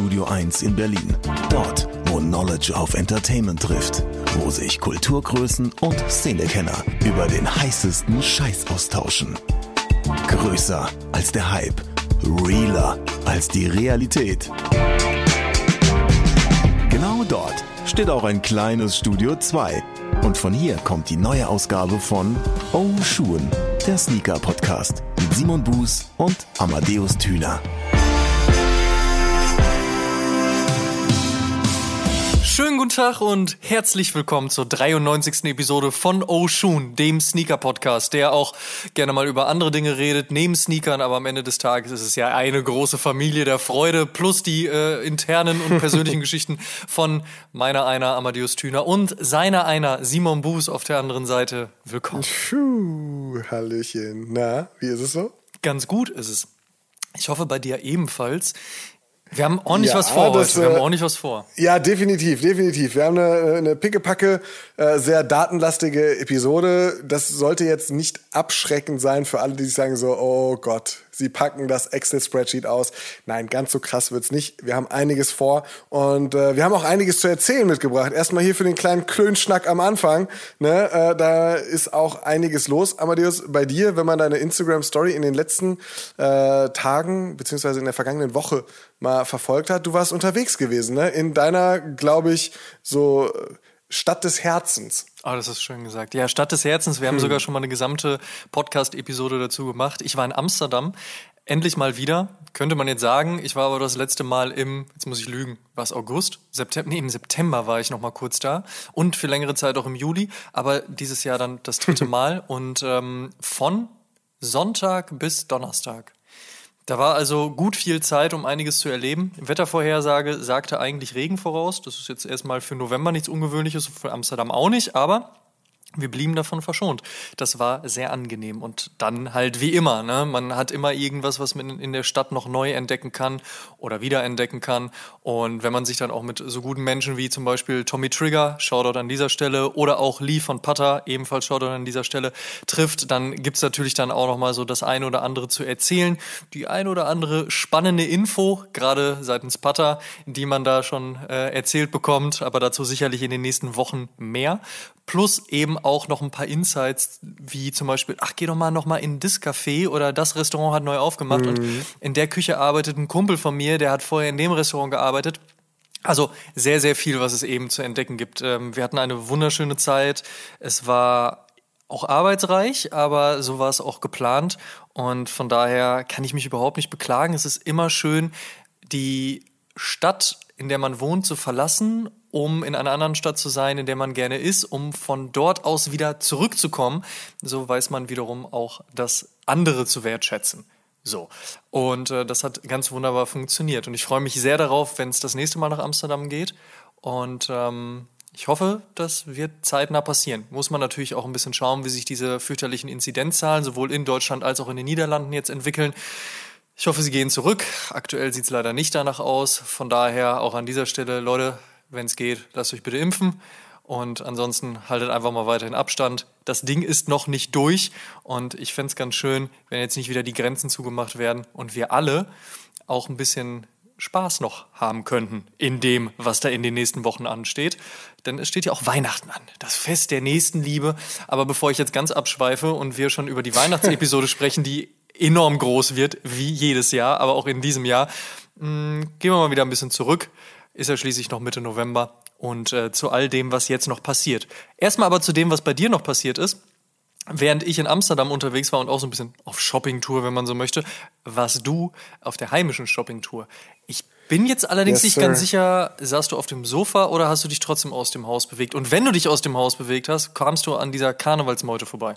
Studio 1 in Berlin. Dort, wo Knowledge auf Entertainment trifft. Wo sich Kulturgrößen und Szenekenner über den heißesten Scheiß austauschen. Größer als der Hype. Realer als die Realität. Genau dort steht auch ein kleines Studio 2. Und von hier kommt die neue Ausgabe von Oh Schuhen, der Sneaker-Podcast mit Simon Buß und Amadeus Thüner. Schönen guten Tag und herzlich willkommen zur 93. Episode von Oshun, dem Sneaker-Podcast, der auch gerne mal über andere Dinge redet, neben Sneakern, aber am Ende des Tages ist es ja eine große Familie der Freude plus die äh, internen und persönlichen Geschichten von meiner einer Amadeus Thüner und seiner einer Simon Buß auf der anderen Seite. Willkommen. Puh, Hallöchen. Na, wie ist es so? Ganz gut ist es. Ich hoffe bei dir ebenfalls. Wir haben ordentlich Ja, was vor das, heute. Wir haben äh, ordentlich was vor. Ja, definitiv, definitiv. Wir haben eine, eine pickepacke, äh, sehr datenlastige Episode. Das sollte jetzt nicht abschreckend sein für alle, die sich sagen so, oh Gott, sie packen das Excel-Spreadsheet aus. Nein, ganz so krass wird's nicht. Wir haben einiges vor und äh, wir haben auch einiges zu erzählen mitgebracht. Erstmal hier für den kleinen Klönschnack am Anfang. Ne? Äh, da ist auch einiges los. Amadeus, bei dir, wenn man deine Instagram-Story in den letzten äh, Tagen beziehungsweise in der vergangenen Woche mal verfolgt hat, du warst unterwegs gewesen, ne? In deiner, glaube ich, so äh, Stadt des Herzens. Oh, das ist schön gesagt. Ja, Stadt des Herzens. Wir haben sogar schon mal eine gesamte Podcast-Episode dazu gemacht. Ich war in Amsterdam. Endlich mal wieder. Könnte man jetzt sagen. Ich war aber das letzte Mal im, jetzt muss ich lügen, war es August? September? Nee, im September war ich noch mal kurz da. Und für längere Zeit auch im Juli. Aber dieses Jahr dann das dritte Mal. Und ähm, von Sonntag bis Donnerstag. Da war also gut viel Zeit, um einiges zu erleben. Wettervorhersage sagte eigentlich Regen voraus. Das ist jetzt erstmal für November nichts Ungewöhnliches, für Amsterdam auch nicht, aber wir blieben davon verschont. Das war sehr angenehm. Und dann halt wie immer, ne? Man hat immer irgendwas, was man in der Stadt noch neu entdecken kann oder wiederentdecken kann. Und wenn man sich dann auch mit so guten Menschen wie zum Beispiel Tommy Trigger, Shoutout an dieser Stelle, oder auch Lee von Putter, ebenfalls Shoutout an dieser Stelle, trifft, dann gibt's natürlich dann auch nochmal so das eine oder andere zu erzählen. Die eine oder andere spannende Info, gerade seitens Putter, die man da schon äh, erzählt bekommt, aber dazu sicherlich in den nächsten Wochen mehr. Plus eben auch noch ein paar Insights, wie zum Beispiel, ach, geh doch mal noch mal in das Café oder das Restaurant hat neu aufgemacht und in der Küche arbeitet ein Kumpel von mir, der hat vorher in dem Restaurant gearbeitet. Also sehr, sehr viel, was es eben zu entdecken gibt. Ähm, wir hatten eine wunderschöne Zeit. Es war auch arbeitsreich, aber so war es auch geplant. Und von daher kann ich mich überhaupt nicht beklagen. Es ist immer schön, die Stadt, in der man wohnt, zu verlassen, um in einer anderen Stadt zu sein, in der man gerne ist, um von dort aus wieder zurückzukommen. So weiß man wiederum auch das andere zu wertschätzen. So. Und äh, das hat ganz wunderbar funktioniert. Und ich freue mich sehr darauf, wenn es das nächste Mal nach Amsterdam geht. Und ähm, ich hoffe, das wird zeitnah passieren. Muss man natürlich auch ein bisschen schauen, wie sich diese fürchterlichen Inzidenzzahlen sowohl in Deutschland als auch in den Niederlanden jetzt entwickeln. Ich hoffe, sie gehen zurück. Aktuell sieht es leider nicht danach aus. Von daher auch an dieser Stelle, Leute, wenn es geht, lasst euch bitte impfen. Und ansonsten haltet einfach mal weiterhin Abstand. Das Ding ist noch nicht durch. Und ich fände es ganz schön, wenn jetzt nicht wieder die Grenzen zugemacht werden und wir alle auch ein bisschen Spaß noch haben könnten in dem, was da in den nächsten Wochen ansteht. Denn es steht ja auch Weihnachten an, das Fest der Nächstenliebe. Aber bevor ich jetzt ganz abschweife und wir schon über die Weihnachtsepisode sprechen, die enorm groß wird, wie jedes Jahr, aber auch in diesem Jahr, mh, gehen wir mal wieder ein bisschen zurück. Ist ja schließlich noch Mitte November und äh, zu all dem, was jetzt noch passiert. Erstmal aber zu dem, was bei dir noch passiert ist. Während ich in Amsterdam unterwegs war und auch so ein bisschen auf Shoppingtour, wenn man so möchte, warst du auf der heimischen Shoppingtour. Ich bin jetzt allerdings Yes, nicht sir. ganz sicher, saßt du auf dem Sofa oder hast du dich trotzdem aus dem Haus bewegt? Und wenn du dich aus dem Haus bewegt hast, kamst du an dieser Karnevalsmeute vorbei.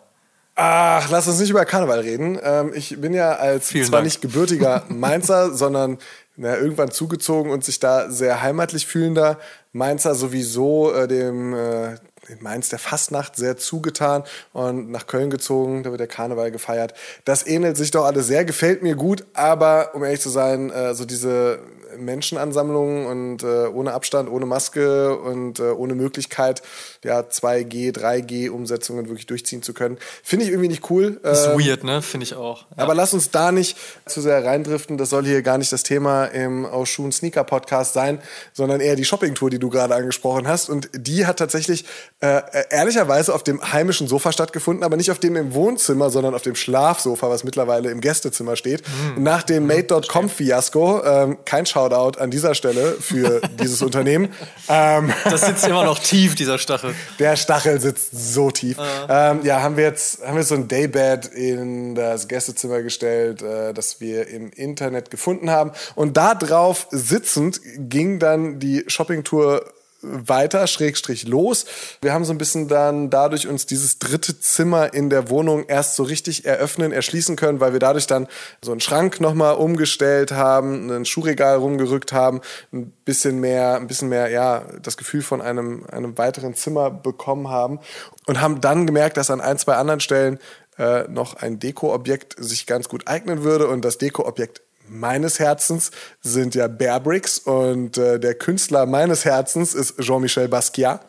Ach, lass uns nicht über Karneval reden. Ähm, ich bin ja als Vielen zwar Dank. nicht gebürtiger Mainzer, sondern na, irgendwann zugezogen und sich da sehr heimatlich fühlender Mainzer sowieso äh, dem äh, in Mainz der Fastnacht sehr zugetan und nach Köln gezogen, da wird der Karneval gefeiert. Das ähnelt sich doch alles sehr, gefällt mir gut, aber um ehrlich zu sein, äh, so diese Menschenansammlungen und äh, ohne Abstand, ohne Maske und äh, ohne Möglichkeit, ja, 2G, 3G-Umsetzungen wirklich durchziehen zu können. Finde ich irgendwie nicht cool. Ist ähm, weird, ne? Finde ich auch. Ja. Aber lass uns da nicht zu sehr reindriften. Das soll hier gar nicht das Thema im Ausschuhen Sneaker Podcast sein, sondern eher die Shoppingtour, die du gerade angesprochen hast. Und die hat tatsächlich äh, ehrlicherweise auf dem heimischen Sofa stattgefunden, aber nicht auf dem im Wohnzimmer, sondern auf dem Schlafsofa, was mittlerweile im Gästezimmer steht. Mhm. Nach dem Made.com-Fiasko, ähm, kein Shoutout an dieser Stelle für dieses Unternehmen. Ähm, das sitzt immer noch tief, dieser Stachel. Der Stachel sitzt so tief. Uh. Ähm, ja, haben wir jetzt haben wir so ein Daybed in das Gästezimmer gestellt, äh, das wir im Internet gefunden haben. Und da drauf sitzend ging dann die Shoppingtour weiter, Schrägstrich los. Wir haben so ein bisschen dann dadurch uns dieses dritte Zimmer in der Wohnung erst so richtig eröffnen, erschließen können, weil wir dadurch dann so einen Schrank nochmal umgestellt haben, ein Schuhregal rumgerückt haben, ein bisschen mehr, ein bisschen mehr, ja, das Gefühl von einem, einem weiteren Zimmer bekommen haben und haben dann gemerkt, dass an ein, zwei anderen Stellen äh, noch ein Dekoobjekt sich ganz gut eignen würde und das Dekoobjekt meines Herzens sind ja Bear Bricks und äh, der Künstler meines Herzens ist Jean-Michel Basquiat.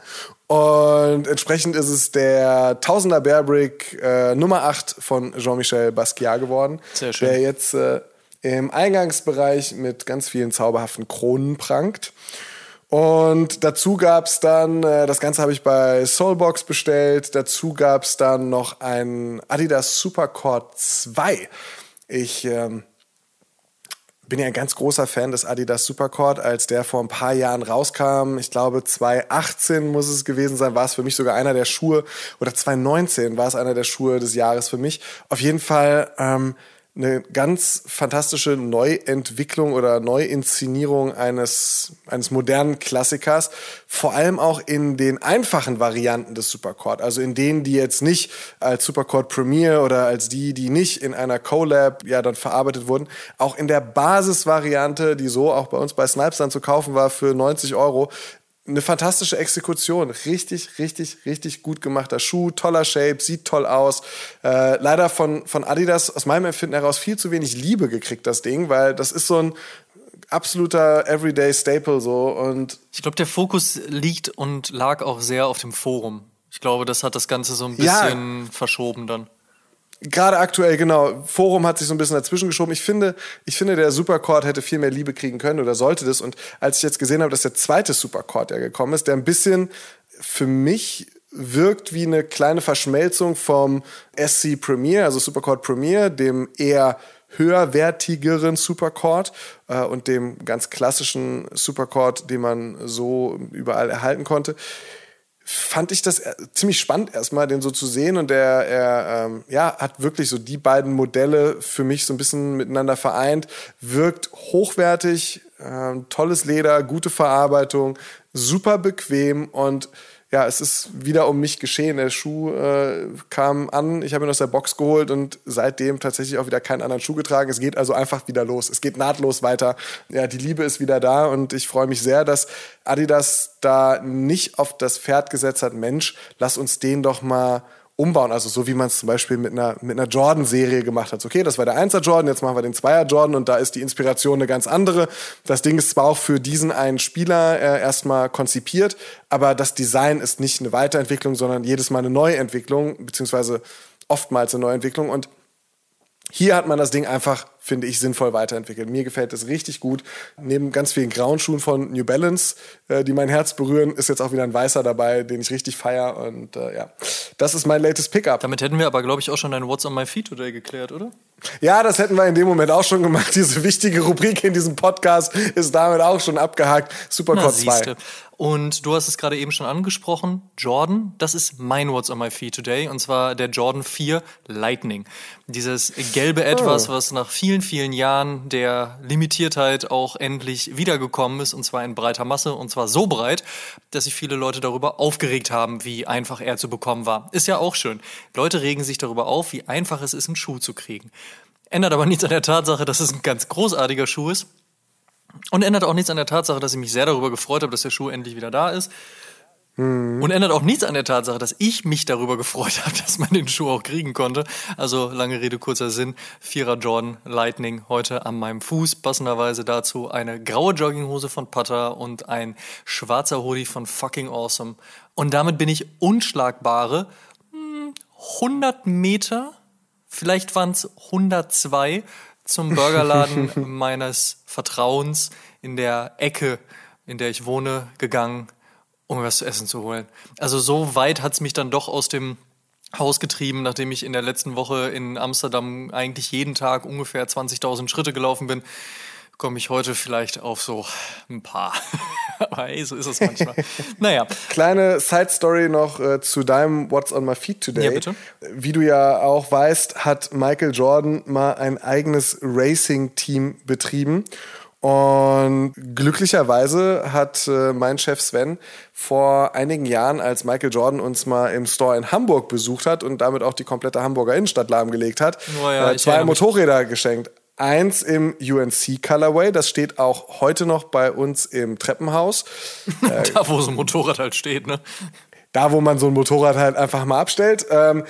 Und entsprechend ist es der Tausender Bear Brick äh, Nummer 8 von Jean-Michel Basquiat geworden. Sehr schön. Der jetzt äh, im Eingangsbereich mit ganz vielen zauberhaften Kronen prangt. Und dazu gab es dann, äh, das Ganze habe ich bei Soulbox bestellt, dazu gab es dann noch ein Adidas Supercord 2. Ich ähm, bin ja ein ganz großer Fan des Adidas Supercord, als der vor ein paar Jahren rauskam. Ich glaube 2018 muss es gewesen sein, war es für mich sogar einer der Schuhe oder 2019 war es einer der Schuhe des Jahres für mich. Auf jeden Fall ähm, eine ganz fantastische Neuentwicklung oder Neuinszenierung eines, eines modernen Klassikers. Vor allem auch in den einfachen Varianten des Superchord. Also in denen, die jetzt nicht als Superchord Premier oder als die, die nicht in einer Collab ja dann verarbeitet wurden. Auch in der Basisvariante, die so auch bei uns bei Snipes dann zu kaufen war für 90 Euro, eine fantastische Exekution. Richtig, richtig, richtig gut gemachter Schuh, toller Shape, sieht toll aus. Äh, leider von, von Adidas aus meinem Empfinden heraus viel zu wenig Liebe gekriegt, das Ding, weil das ist so ein absoluter Everyday Staple so und ich glaube, der Fokus liegt und lag auch sehr auf dem Forum. Ich glaube, das hat das Ganze so ein bisschen ja. verschoben dann. Gerade aktuell, genau. Forum hat sich so ein bisschen dazwischen geschoben. Ich finde, ich finde, der Supercord hätte viel mehr Liebe kriegen können oder sollte das. Und als ich jetzt gesehen habe, dass der zweite Supercord ja gekommen ist, der ein bisschen für mich wirkt wie eine kleine Verschmelzung vom SC Premier, also Supercord Premier, dem eher höherwertigeren Supercord äh, und dem ganz klassischen Supercord, den man so überall erhalten konnte fand ich das äh, ziemlich spannend erstmal, den so zu sehen. Und er, er ähm, ja, hat wirklich so die beiden Modelle für mich so ein bisschen miteinander vereint. Wirkt hochwertig, äh, tolles Leder, gute Verarbeitung, super bequem und ja, es ist wieder um mich geschehen. Der Schuh äh, kam an, ich habe ihn aus der Box geholt und seitdem tatsächlich auch wieder keinen anderen Schuh getragen. Es geht also einfach wieder los. Es geht nahtlos weiter. Ja, die Liebe ist wieder da und ich freue mich sehr, dass Adidas da nicht auf das Pferd gesetzt hat. Mensch, lass uns den doch mal umbauen. Also so wie man es zum Beispiel mit einer, mit einer Jordan-Serie gemacht hat. Okay, das war der 1er Jordan, jetzt machen wir den 2er Jordan und da ist die Inspiration eine ganz andere. Das Ding ist zwar auch für diesen einen Spieler äh, erstmal konzipiert, aber das Design ist nicht eine Weiterentwicklung, sondern jedes Mal eine Neuentwicklung, beziehungsweise oftmals eine Neuentwicklung. Und hier hat man das Ding einfach, finde ich, sinnvoll weiterentwickelt. Mir gefällt es richtig gut. Neben ganz vielen grauen Schuhen von New Balance, äh, die mein Herz berühren, ist jetzt auch wieder ein weißer dabei, den ich richtig feier. Und äh, ja, das ist mein latest Pickup. Damit hätten wir aber, glaube ich, auch schon dein What's on my feet today geklärt, oder? Ja, das hätten wir in dem Moment auch schon gemacht. Diese wichtige Rubrik in diesem Podcast ist damit auch schon abgehakt. Supercode 2. Und du hast es gerade eben schon angesprochen, Jordan, das ist mein What's on my feet today und zwar der Jordan 4 Lightning. Dieses gelbe Etwas, oh. was nach vielen, vielen Jahren der Limitiertheit auch endlich wiedergekommen ist und zwar in breiter Masse und zwar so breit, dass sich viele Leute darüber aufgeregt haben, wie einfach er zu bekommen war. Ist ja auch schön. Leute regen sich darüber auf, wie einfach es ist, einen Schuh zu kriegen. Ändert aber nichts an der Tatsache, dass es ein ganz großartiger Schuh ist und ändert auch nichts an der Tatsache, dass ich mich sehr darüber gefreut habe, dass der Schuh endlich wieder da ist. Mhm. Und ändert auch nichts an der Tatsache, dass ich mich darüber gefreut habe, dass man den Schuh auch kriegen konnte. Also lange Rede, kurzer Sinn. Vierer Jordan Lightning heute an meinem Fuß. Passenderweise dazu eine graue Jogginghose von Putter und ein schwarzer Hoodie von fucking awesome. Und damit bin ich unschlagbare 100 hm, Meter, vielleicht waren es 102, zum Burgerladen meines Vertrauens in der Ecke, in der ich wohne, gegangen um was zu essen zu holen. Also so weit hat's mich dann doch aus dem Haus getrieben, nachdem ich in der letzten Woche in Amsterdam eigentlich jeden Tag ungefähr 20.000 Schritte gelaufen bin, komme ich heute vielleicht auf so ein paar. Aber hey, so ist es manchmal. naja. Kleine Side-Story noch äh, zu deinem What's on my feet today. Ja, bitte. Wie du ja auch weißt, hat Michael Jordan mal ein eigenes Racing-Team betrieben. Und glücklicherweise hat äh, mein Chef Sven vor einigen Jahren, als Michael Jordan uns mal im Store in Hamburg besucht hat und damit auch die komplette Hamburger Innenstadt lahmgelegt hat, oh ja, äh, zwei Motorräder geschenkt. Eins im UNC Colorway, das steht auch heute noch bei uns im Treppenhaus. da, wo so ein Motorrad halt steht, ne? Da, wo man so ein Motorrad halt einfach mal abstellt. Ähm,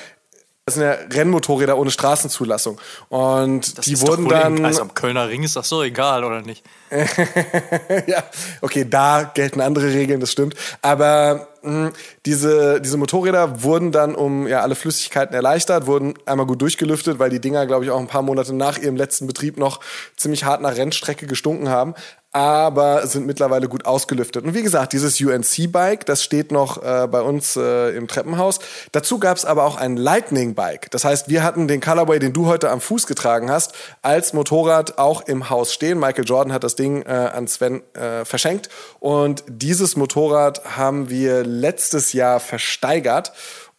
das sind ja Rennmotorräder ohne Straßenzulassung. Und das die wurden dann. Also am Kölner Ring ist das so egal, oder nicht? ja, okay, da gelten andere Regeln, das stimmt. Aber mh, hm, diese, diese Motorräder wurden dann um ja, alle Flüssigkeiten erleichtert, wurden einmal gut durchgelüftet, weil die Dinger, glaube ich, auch ein paar Monate nach ihrem letzten Betrieb noch ziemlich hart nach Rennstrecke gestunken haben aber sind mittlerweile gut ausgelüftet. Und wie gesagt, dieses UNC-Bike, das steht noch äh, bei uns äh, im Treppenhaus. Dazu gab es aber auch ein Lightning-Bike. Das heißt, wir hatten den Colorway, den du heute am Fuß getragen hast, als Motorrad auch im Haus stehen. Michael Jordan hat das Ding äh, an Sven äh, verschenkt. Und dieses Motorrad haben wir letztes Jahr versteigert.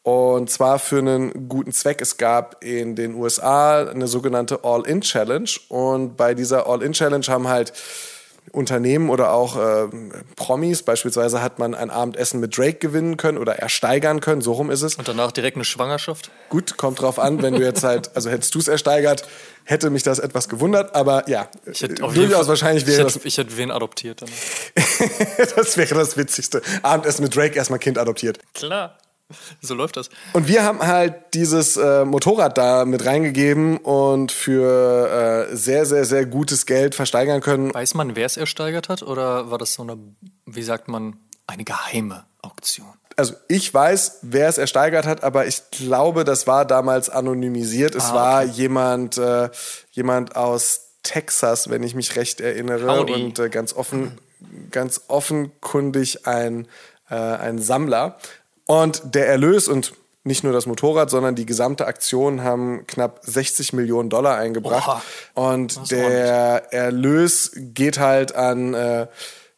Und zwar für einen guten Zweck. Es gab in den USA eine sogenannte All-In-Challenge. Und bei dieser All-In-Challenge haben halt Unternehmen oder auch äh, Promis. Beispielsweise hat man ein Abendessen mit Drake gewinnen können oder ersteigern können, so rum ist es. Und danach direkt eine Schwangerschaft? Gut, kommt drauf an, wenn du jetzt halt, also hättest du es ersteigert, hätte mich das etwas gewundert, aber ja, ich hätte durchaus wahrscheinlich wäre ich hätte, das. Ich hätte wen adoptiert dann. das wäre das Witzigste. Abendessen mit Drake erstmal Kind adoptiert. Klar. So läuft das. Und wir haben halt dieses äh, Motorrad da mit reingegeben und für äh, sehr, sehr, sehr gutes Geld versteigern können. Weiß man, wer es ersteigert hat oder war das so eine, wie sagt man, eine geheime Auktion? Also ich weiß, wer es ersteigert hat, aber ich glaube, das war damals anonymisiert. Es ah, okay. war jemand, äh, jemand aus Texas, wenn ich mich recht erinnere, Howdy. und äh, ganz offen, ganz offenkundig ein, äh, ein Sammler. Und der Erlös und nicht nur das Motorrad, sondern die gesamte Aktion haben knapp 60 Millionen Dollar eingebracht. Oha, und der Erlös geht halt an äh,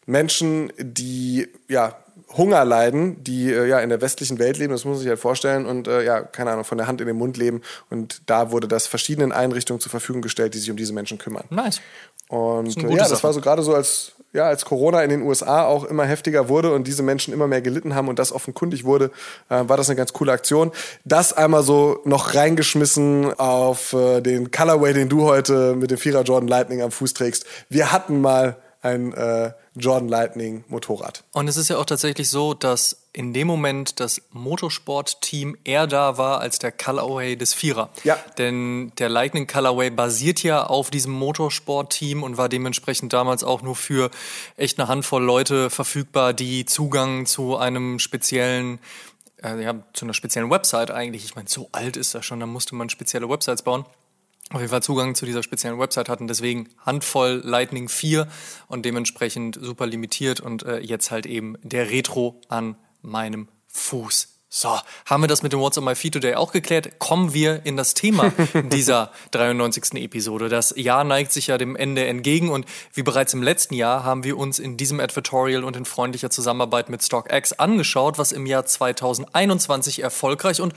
Menschen, die ja Hunger leiden, die äh, ja in der westlichen Welt leben, das muss man sich halt vorstellen und äh, ja, keine Ahnung, von der Hand in den Mund leben. Und da wurde das verschiedenen Einrichtungen zur Verfügung gestellt, die sich um diese Menschen kümmern. Nice. Und das ja, das Sache. war so gerade so als ja, als Corona in den USA auch immer heftiger wurde und diese Menschen immer mehr gelitten haben und das offenkundig wurde, äh, war das eine ganz coole Aktion. Das einmal so noch reingeschmissen auf äh, den Colorway, den du heute mit dem Vierer Jordan Lightning am Fuß trägst. Wir hatten mal ein äh, Jordan Lightning Motorrad. Und es ist ja auch tatsächlich so, dass in dem Moment das Motorsport-Team eher da war als der Colorway des Vierer. Ja. Denn der Lightning Colorway basiert ja auf diesem Motorsport-Team und war dementsprechend damals auch nur für echt eine Handvoll Leute verfügbar, die Zugang zu einem speziellen äh, ja, zu einer speziellen Website eigentlich. Ich meine, so alt ist das schon, da musste man spezielle Websites bauen auf jeden Fall Zugang zu dieser speziellen Website hatten. Deswegen Handvoll Lightning 4 und dementsprechend super limitiert und äh, jetzt halt eben der Retro an meinem Fuß. So, haben wir das mit dem What's on my feet today auch geklärt? Kommen wir in das Thema dieser 93. Episode. Das Jahr neigt sich ja dem Ende entgegen und wie bereits im letzten Jahr haben wir uns in diesem Advertorial und in freundlicher Zusammenarbeit mit StockX angeschaut, was im Jahr 2021 erfolgreich und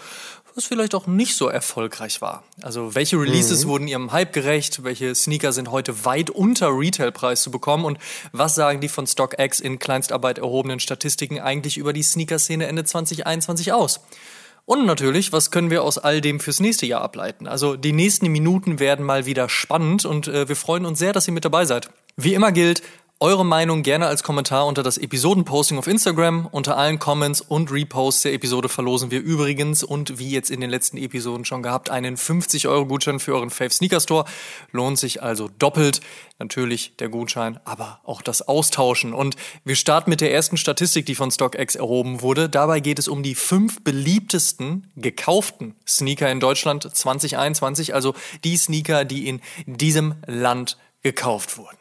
was vielleicht auch nicht so erfolgreich war. Also welche Releases mhm. wurden ihrem Hype gerecht, welche Sneaker sind heute weit unter Retailpreis zu bekommen und was sagen die von StockX in Kleinstarbeit erhobenen Statistiken eigentlich über die Sneaker-Szene Ende 2021 aus? Und natürlich, was können wir aus all dem fürs nächste Jahr ableiten? Also die nächsten Minuten werden mal wieder spannend und äh, wir freuen uns sehr, dass ihr mit dabei seid. Wie immer gilt, Eure Meinung gerne als Kommentar unter das Episodenposting auf Instagram. Unter allen Comments und Reposts der Episode verlosen wir übrigens und wie jetzt in den letzten Episoden schon gehabt, einen 50 Euro Gutschein für euren Fave Sneaker Store. Lohnt sich also doppelt. Natürlich der Gutschein, aber auch das Austauschen. Und wir starten mit der ersten Statistik, die von StockX erhoben wurde. Dabei geht es um die fünf beliebtesten gekauften Sneaker in Deutschland 2021. Also die Sneaker, die in diesem Land gekauft wurden.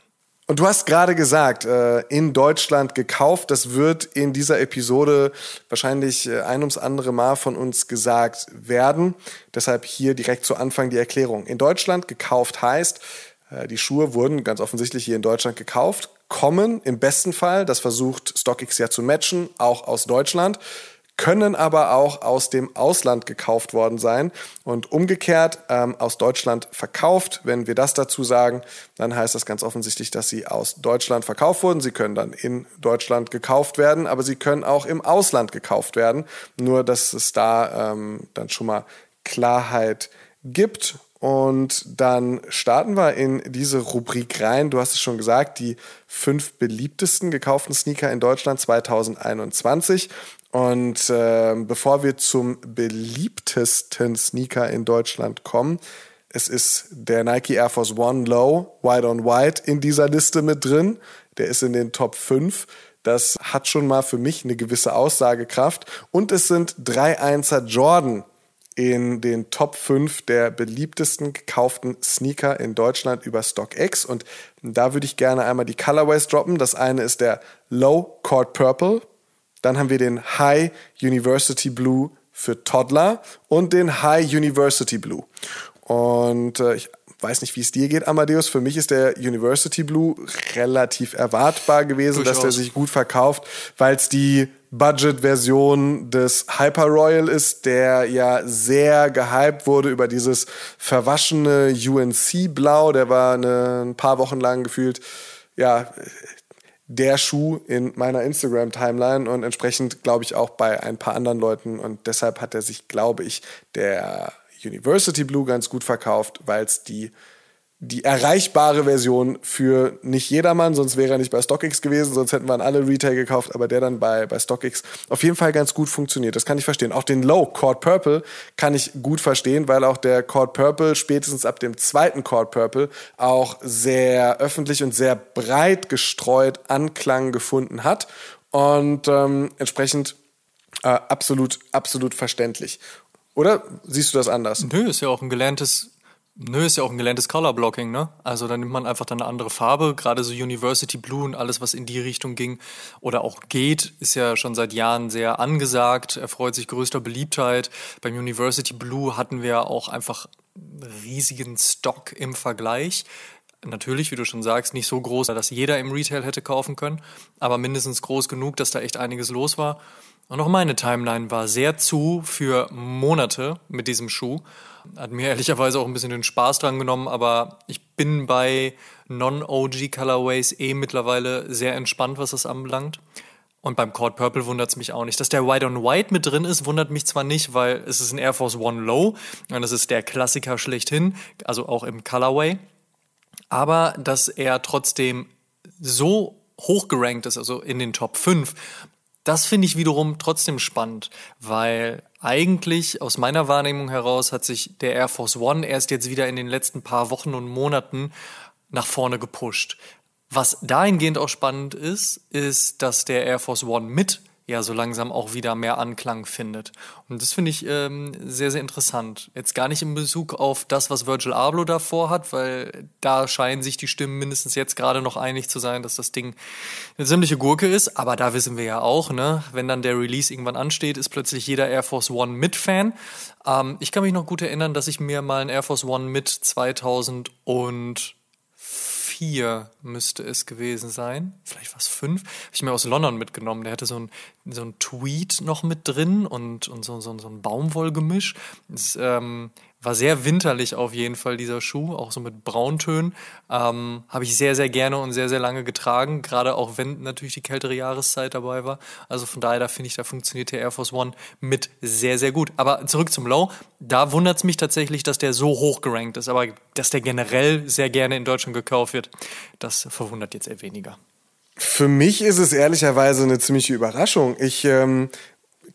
Und du hast gerade gesagt, äh, in Deutschland gekauft. Das wird in dieser Episode wahrscheinlich äh, ein ums andere Mal von uns gesagt werden. Deshalb hier direkt zu Anfang die Erklärung. In Deutschland gekauft heißt, äh, die Schuhe wurden ganz offensichtlich hier in Deutschland gekauft, kommen im besten Fall, das versucht StockX ja zu matchen, auch aus Deutschland können aber auch aus dem Ausland gekauft worden sein und umgekehrt ähm, aus Deutschland verkauft. Wenn wir das dazu sagen, dann heißt das ganz offensichtlich, dass sie aus Deutschland verkauft wurden. Sie können dann in Deutschland gekauft werden, aber sie können auch im Ausland gekauft werden. Nur, dass es da ähm, dann schon mal Klarheit gibt. Und dann starten wir in diese Rubrik rein. Du hast es schon gesagt, die fünf beliebtesten gekauften Sneaker in Deutschland 2021. Und äh, bevor wir zum beliebtesten Sneaker in Deutschland kommen, es ist der Nike Air Force One Low, White on White in dieser Liste mit drin. Der ist in den Top 5. Das hat schon mal für mich eine gewisse Aussagekraft. Und es sind drei Einser Jordan in den Top 5 der beliebtesten gekauften Sneaker in Deutschland über StockX. Und da würde ich gerne einmal die Colorways droppen. Das eine ist der Low Court Purple. Dann haben wir den High University Blue für Toddler und den High University Blue. Und äh, ich weiß nicht, wie es dir geht, Amadeus. Für mich ist der University Blue relativ erwartbar gewesen, Durchaus. dass der sich gut verkauft, weil es die Budget-Version des Hyper Royal ist, der ja sehr gehypt wurde über dieses verwaschene UNC-Blau. Der war eine, ein paar Wochen lang gefühlt, ja, der Schuh in meiner Instagram-Timeline und entsprechend glaube ich auch bei ein paar anderen Leuten. Und deshalb hat er sich, glaube ich, der University Blue ganz gut verkauft, weil es die die erreichbare Version für nicht jedermann, sonst wäre er nicht bei StockX gewesen, sonst hätten wir ihn alle Retail gekauft, aber der dann bei, bei StockX auf jeden Fall ganz gut funktioniert. Das kann ich verstehen. Auch den Low Cord Purple kann ich gut verstehen, weil auch der Cord Purple spätestens ab dem zweiten Cord Purple auch sehr öffentlich und sehr breit gestreut Anklang gefunden hat und ähm, entsprechend äh, absolut, absolut verständlich. Oder siehst du das anders? Nö, ist ja auch ein gelerntes Nö, ist ja auch ein gelerntes Color Blocking, ne? Also da nimmt man einfach dann eine andere Farbe, gerade so University Blue und alles, was in die Richtung ging oder auch geht, ist ja schon seit Jahren sehr angesagt, erfreut sich größter Beliebtheit. Beim University Blue hatten wir auch einfach riesigen Stock im Vergleich. Natürlich, wie du schon sagst, nicht so groß, dass jeder im Retail hätte kaufen können, aber mindestens groß genug, dass da echt einiges los war. Und auch meine Timeline war sehr zu für Monate mit diesem Schuh. Hat mir ehrlicherweise auch ein bisschen den Spaß dran genommen, aber ich bin bei Non-OG Colorways eh mittlerweile sehr entspannt, was das anbelangt. Und beim Cord Purple wundert es mich auch nicht. Dass der White on White mit drin ist, wundert mich zwar nicht, weil es ist ein Air Force One Low und das ist der Klassiker schlechthin, also auch im Colorway. Aber dass er trotzdem so hoch gerankt ist, also in den Top 5, das finde ich wiederum trotzdem spannend, weil eigentlich aus meiner Wahrnehmung heraus hat sich der Air Force One erst jetzt wieder in den letzten paar Wochen und Monaten nach vorne gepusht. Was dahingehend auch spannend ist, ist, dass der Air Force One mit ja so langsam auch wieder mehr Anklang findet. Und das finde ich ähm, sehr, sehr interessant. Jetzt gar nicht in Bezug auf das, was Virgil Abloh davor hat, weil da scheinen sich die Stimmen mindestens jetzt gerade noch einig zu sein, dass das Ding eine ziemliche Gurke ist. Aber da wissen wir ja auch, ne, wenn dann der Release irgendwann ansteht, ist plötzlich jeder Air Force One mit Fan. Ähm, ich kann mich noch gut erinnern, dass ich mir mal einen Air Force One mit 2000 und 4 müsste es gewesen sein. Vielleicht war es 5. Habe ich mir aus London mitgenommen. Der hatte so ein, so ein Tweet noch mit drin und, und so, so, so ein Baumwollgemisch. Das, ähm, war sehr winterlich auf jeden Fall, dieser Schuh, auch so mit Brauntönen. Ähm, Habe ich sehr, sehr gerne und sehr, sehr lange getragen, gerade auch wenn natürlich die kältere Jahreszeit dabei war. Also von daher, da finde ich, da funktioniert der Air Force One mit sehr, sehr gut. Aber zurück zum Low. Da wundert es mich tatsächlich, dass der so hoch gerankt ist. Aber dass der generell sehr gerne in Deutschland gekauft wird, das verwundert jetzt eher weniger. Für mich ist es ehrlicherweise eine ziemliche Überraschung. Ich ähm,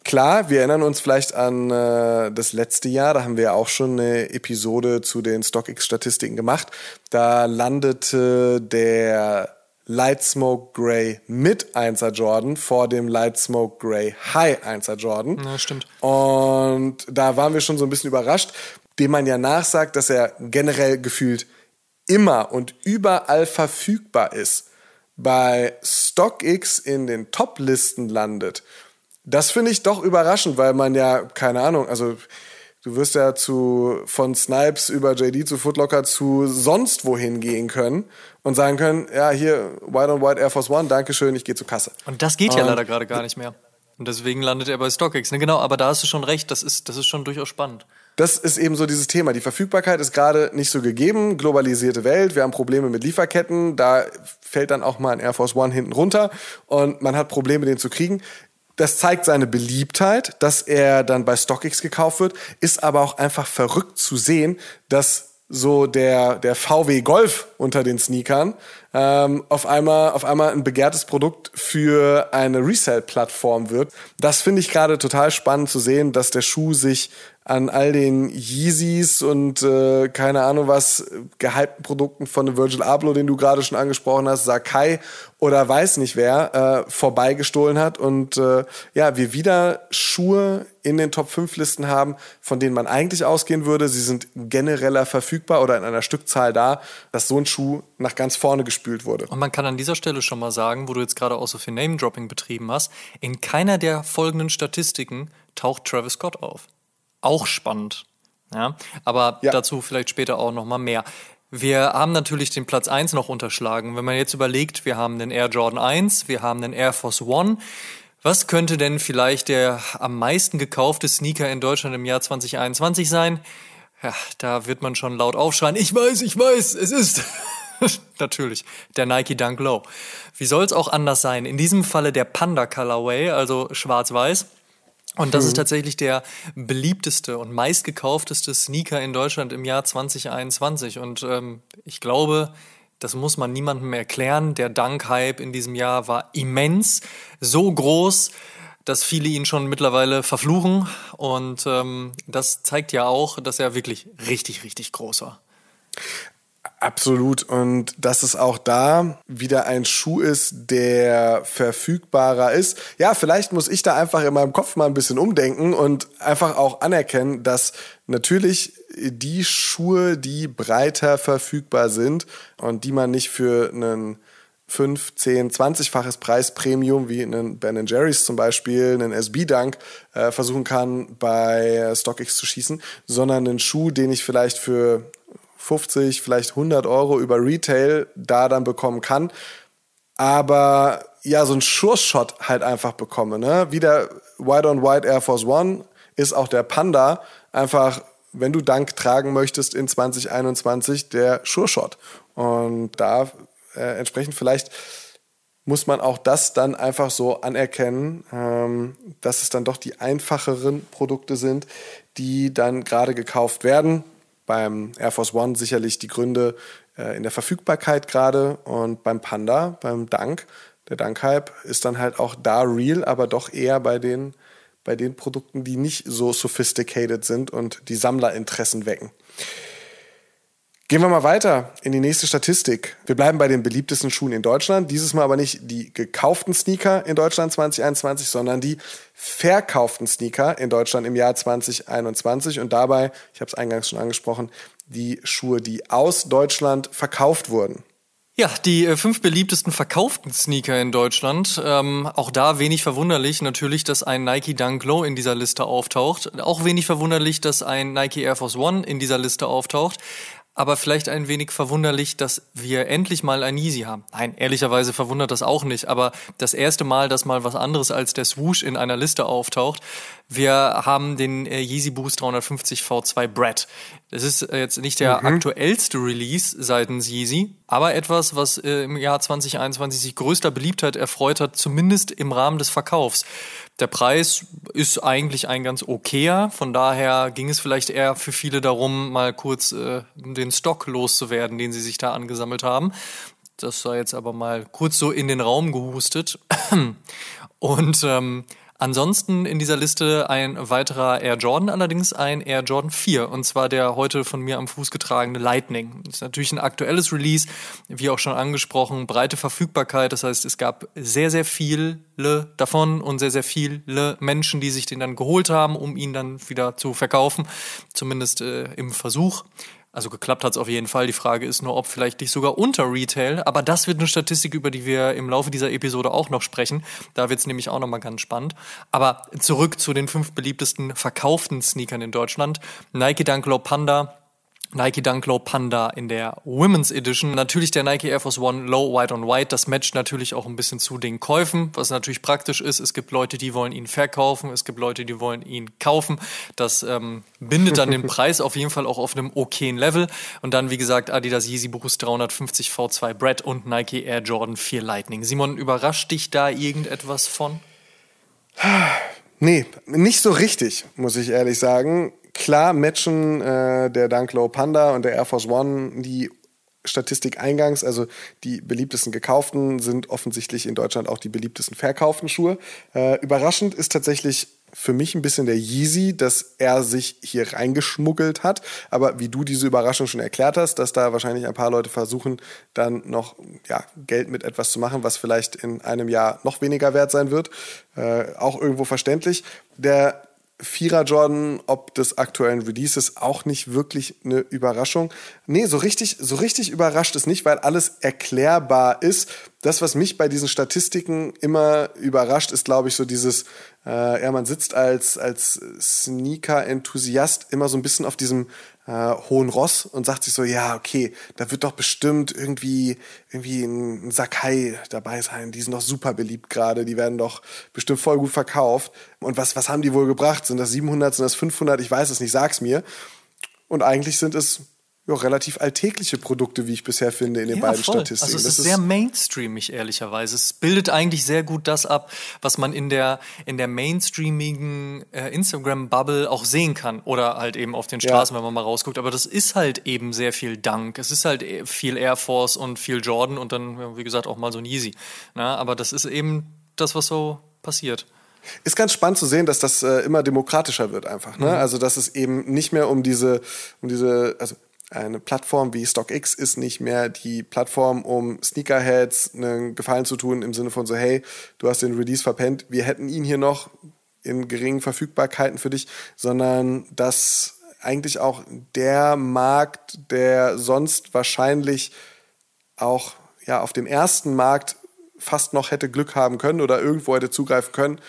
Klar, wir erinnern uns vielleicht an äh, das letzte Jahr, da haben wir auch schon eine Episode zu den StockX-Statistiken gemacht. Da landete der Light Smoke Grey mit 1er Jordan vor dem Light Smoke Grey High 1er Jordan. Ja, stimmt. Und da waren wir schon so ein bisschen überrascht, dem man ja nachsagt, dass er generell gefühlt immer und überall verfügbar ist. Bei StockX in den Top-Listen landet das finde ich doch überraschend, weil man ja, keine Ahnung, also du wirst ja zu von Snipes über JD zu Footlocker zu sonst wohin gehen können und sagen können, ja, hier, White on White Air Force One, Dankeschön, ich gehe zur Kasse. Und das geht ja und leider gerade gar nicht mehr. Und deswegen landet er bei StockX. Ne, genau, aber da hast du schon recht, das ist, das ist schon durchaus spannend. Das ist eben so dieses Thema. Die Verfügbarkeit ist gerade nicht so gegeben. Globalisierte Welt, wir haben Probleme mit Lieferketten. Da fällt dann auch mal ein Air Force One hinten runter und man hat Probleme, den zu kriegen das zeigt seine Beliebtheit, dass er dann bei StockX gekauft wird, ist aber auch einfach verrückt zu sehen, dass so der, der VW Golf unter den Sneakern ähm, auf, einmal, auf einmal ein begehrtes Produkt für eine Resell-Plattform wird. Das finde ich gerade total spannend zu sehen, dass der Schuh sich an all den Yeezys und äh, keine Ahnung was gehypten Produkten von Virgil Abloh, den du gerade schon angesprochen hast, Sakai oder weiß nicht wer, äh, vorbeigestohlen hat und äh, ja, wir wieder Schuhe in den Top 5 Listen haben, von denen man eigentlich ausgehen würde, sie sind genereller verfügbar oder in einer Stückzahl da, dass so ein Schuh nach ganz vorne gespült wurde. Und man kann an dieser Stelle schon mal sagen, wo du jetzt gerade auch so viel Name-Dropping betrieben hast, in keiner der folgenden Statistiken taucht Travis Scott auf auch spannend. Ja, aber ja. dazu vielleicht später auch noch mal mehr. Wir haben natürlich den Platz 1 noch unterschlagen. Wenn man jetzt überlegt, wir haben den Air Jordan 1, wir haben den Air Force One. Was könnte denn vielleicht der am meisten gekaufte Sneaker in Deutschland im Jahr 2021 sein? Ja, da wird man schon laut aufschreien. Ich weiß, ich weiß, es ist natürlich der Nike Dunk Low. Wie soll es auch anders sein? In diesem Falle der Panda Colorway, also schwarz-weiß. Und das mhm. ist tatsächlich der beliebteste und meistgekaufteste Sneaker in Deutschland im Jahr 2021. Und ähm, ich glaube, das muss man niemandem erklären. Der Dunk-Hype in diesem Jahr war immens, so groß, dass viele ihn schon mittlerweile verfluchen. Und ähm, das zeigt ja auch, dass er wirklich richtig, richtig groß war. Absolut. Und dass es auch da wieder ein Schuh ist, der verfügbarer ist. Ja, vielleicht muss ich da einfach in meinem Kopf mal ein bisschen umdenken und einfach auch anerkennen, dass natürlich die Schuhe, die breiter verfügbar sind und die man nicht für einen 5, 10, 20-faches Preispremium wie einen Ben Jerry's zum Beispiel, einen SB Dunk äh, versuchen kann bei StockX zu schießen, sondern einen Schuh, den ich vielleicht für 50, vielleicht 100 Euro über Retail da dann bekommen kann. Aber ja, so ein Sure-Shot halt einfach bekomme. Ne? Wie der White on White Air Force One ist auch der Panda einfach, wenn du Dank tragen möchtest in 2021, der Sure-Shot. Und da äh, entsprechend vielleicht muss man auch das dann einfach so anerkennen, ähm, dass es dann doch die einfacheren Produkte sind, die dann gerade gekauft werden beim Air Force One sicherlich die Gründe äh, in der Verfügbarkeit gerade und beim Panda, beim Dank, der Dank-Hype ist dann halt auch da real, aber doch eher bei den, bei den Produkten, die nicht so sophisticated sind und die Sammlerinteressen wecken. Gehen wir mal weiter in die nächste Statistik. Wir bleiben bei den beliebtesten Schuhen in Deutschland. Dieses Mal aber nicht die gekauften Sneaker in Deutschland 2021, sondern die verkauften Sneaker in Deutschland im Jahr 2021. Und dabei, ich habe es eingangs schon angesprochen, die Schuhe, die aus Deutschland verkauft wurden. Ja, die äh, fünf beliebtesten verkauften Sneaker in Deutschland. Ähm, auch da wenig verwunderlich natürlich, dass ein Nike Dunk Low in dieser Liste auftaucht. Auch wenig verwunderlich, dass ein Nike Air Force One in dieser Liste auftaucht aber vielleicht ein wenig verwunderlich, dass wir endlich mal ein Yeezy haben. Nein, ehrlicherweise verwundert das auch nicht, aber das erste Mal, dass mal was anderes als der Swoosh in einer Liste auftaucht. Wir haben den äh, Yeezy Boost 350 V2 Brad. Das ist äh, jetzt nicht der mhm. aktuellste Release seitens Yeezy, aber etwas, was äh, im Jahr 2021 sich größter Beliebtheit erfreut hat, zumindest im Rahmen des Verkaufs. Der Preis ist eigentlich ein ganz okayer, von daher ging es vielleicht eher für viele darum, mal kurz äh, den Stock loszuwerden, den sie sich da angesammelt haben. Das sei jetzt aber mal kurz so in den Raum gehustet. Und ähm, Ansonsten in dieser Liste ein weiterer Air Jordan, allerdings ein Air Jordan 4, und zwar der heute von mir am Fuß getragene Lightning. Das ist natürlich ein aktuelles Release, wie auch schon angesprochen, breite Verfügbarkeit. Das heißt, es gab sehr, sehr viele davon und sehr, sehr viele Menschen, die sich den dann geholt haben, um ihn dann wieder zu verkaufen, zumindest äh, im Versuch. Also geklappt hat es auf jeden Fall. Die Frage ist nur, ob vielleicht nicht sogar unter Retail. Aber das wird eine Statistik, über die wir im Laufe dieser Episode auch noch sprechen. Da wird es nämlich auch nochmal ganz spannend. Aber zurück zu den fünf beliebtesten verkauften Sneakern in Deutschland. Nike Dunk Low Panda Nike Dunk Low Panda in der Women's Edition. Natürlich der Nike Air Force One Low White on White. Das matcht natürlich auch ein bisschen zu den Käufen, was natürlich praktisch ist. Es gibt Leute, die wollen ihn verkaufen. Es gibt Leute, die wollen ihn kaufen. Das ähm, bindet dann den Preis auf jeden Fall auch auf einem okayen Level. Und dann, wie gesagt, Adidas Yeezy Boost 350 V2 Brett und Nike Air Jordan 4 Lightning. Simon, überrascht dich da irgendetwas von? Nee, nicht so richtig, muss ich ehrlich sagen klar matchen äh, der Dunklow Panda und der Air Force One die Statistik eingangs, also die beliebtesten gekauften sind offensichtlich in Deutschland auch die beliebtesten verkauften Schuhe. Äh, überraschend ist tatsächlich für mich ein bisschen der Yeezy, dass er sich hier reingeschmuggelt hat. Aber wie du diese Überraschung schon erklärt hast, dass da wahrscheinlich ein paar Leute versuchen, dann noch ja, Geld mit etwas zu machen, was vielleicht in einem Jahr noch weniger wert sein wird, äh, auch irgendwo verständlich. Der Vierer Jordan, ob des aktuellen Releases, auch nicht wirklich eine Überraschung. Nee, so richtig, so richtig überrascht es nicht, weil alles erklärbar ist. Das, was mich bei diesen Statistiken immer überrascht, ist, glaube ich, so dieses, äh, ja, man sitzt als, als Sneaker-Enthusiast immer so ein bisschen auf diesem äh, hohen Ross und sagt sich so, ja, okay, da wird doch bestimmt irgendwie, irgendwie ein Sakai dabei sein. Die sind doch super beliebt gerade. Die werden doch bestimmt voll gut verkauft. Und was, was haben die wohl gebracht? Sind das 700, sind das 500? Ich weiß es nicht, sag's mir. Und eigentlich sind es ja, relativ alltägliche Produkte, wie ich bisher finde, in den ja, beiden voll. Statistiken. Also es das ist sehr mainstreamig, ehrlicherweise. Es bildet eigentlich sehr gut das ab, was man in der, in der mainstreamigen äh, Instagram-Bubble auch sehen kann. Oder halt eben auf den Straßen, ja. wenn man mal rausguckt. Aber das ist halt eben sehr viel Dank. Es ist halt äh, viel Air Force und viel Jordan und dann, wie gesagt, auch mal so ein Yeezy. Na, aber das ist eben das, was so passiert. Ist ganz spannend zu sehen, dass das äh, immer demokratischer wird einfach. Ne? Mhm. Also dass es eben nicht mehr um diese, um diese, also eine Plattform wie StockX ist nicht mehr die Plattform, um Sneakerheads einen Gefallen zu tun, im Sinne von so, hey, du hast den Release verpennt, wir hätten ihn hier noch in geringen Verfügbarkeiten für dich, sondern dass eigentlich auch der Markt, der sonst wahrscheinlich auch ja, auf dem ersten Markt fast noch hätte Glück haben können oder irgendwo hätte zugreifen können,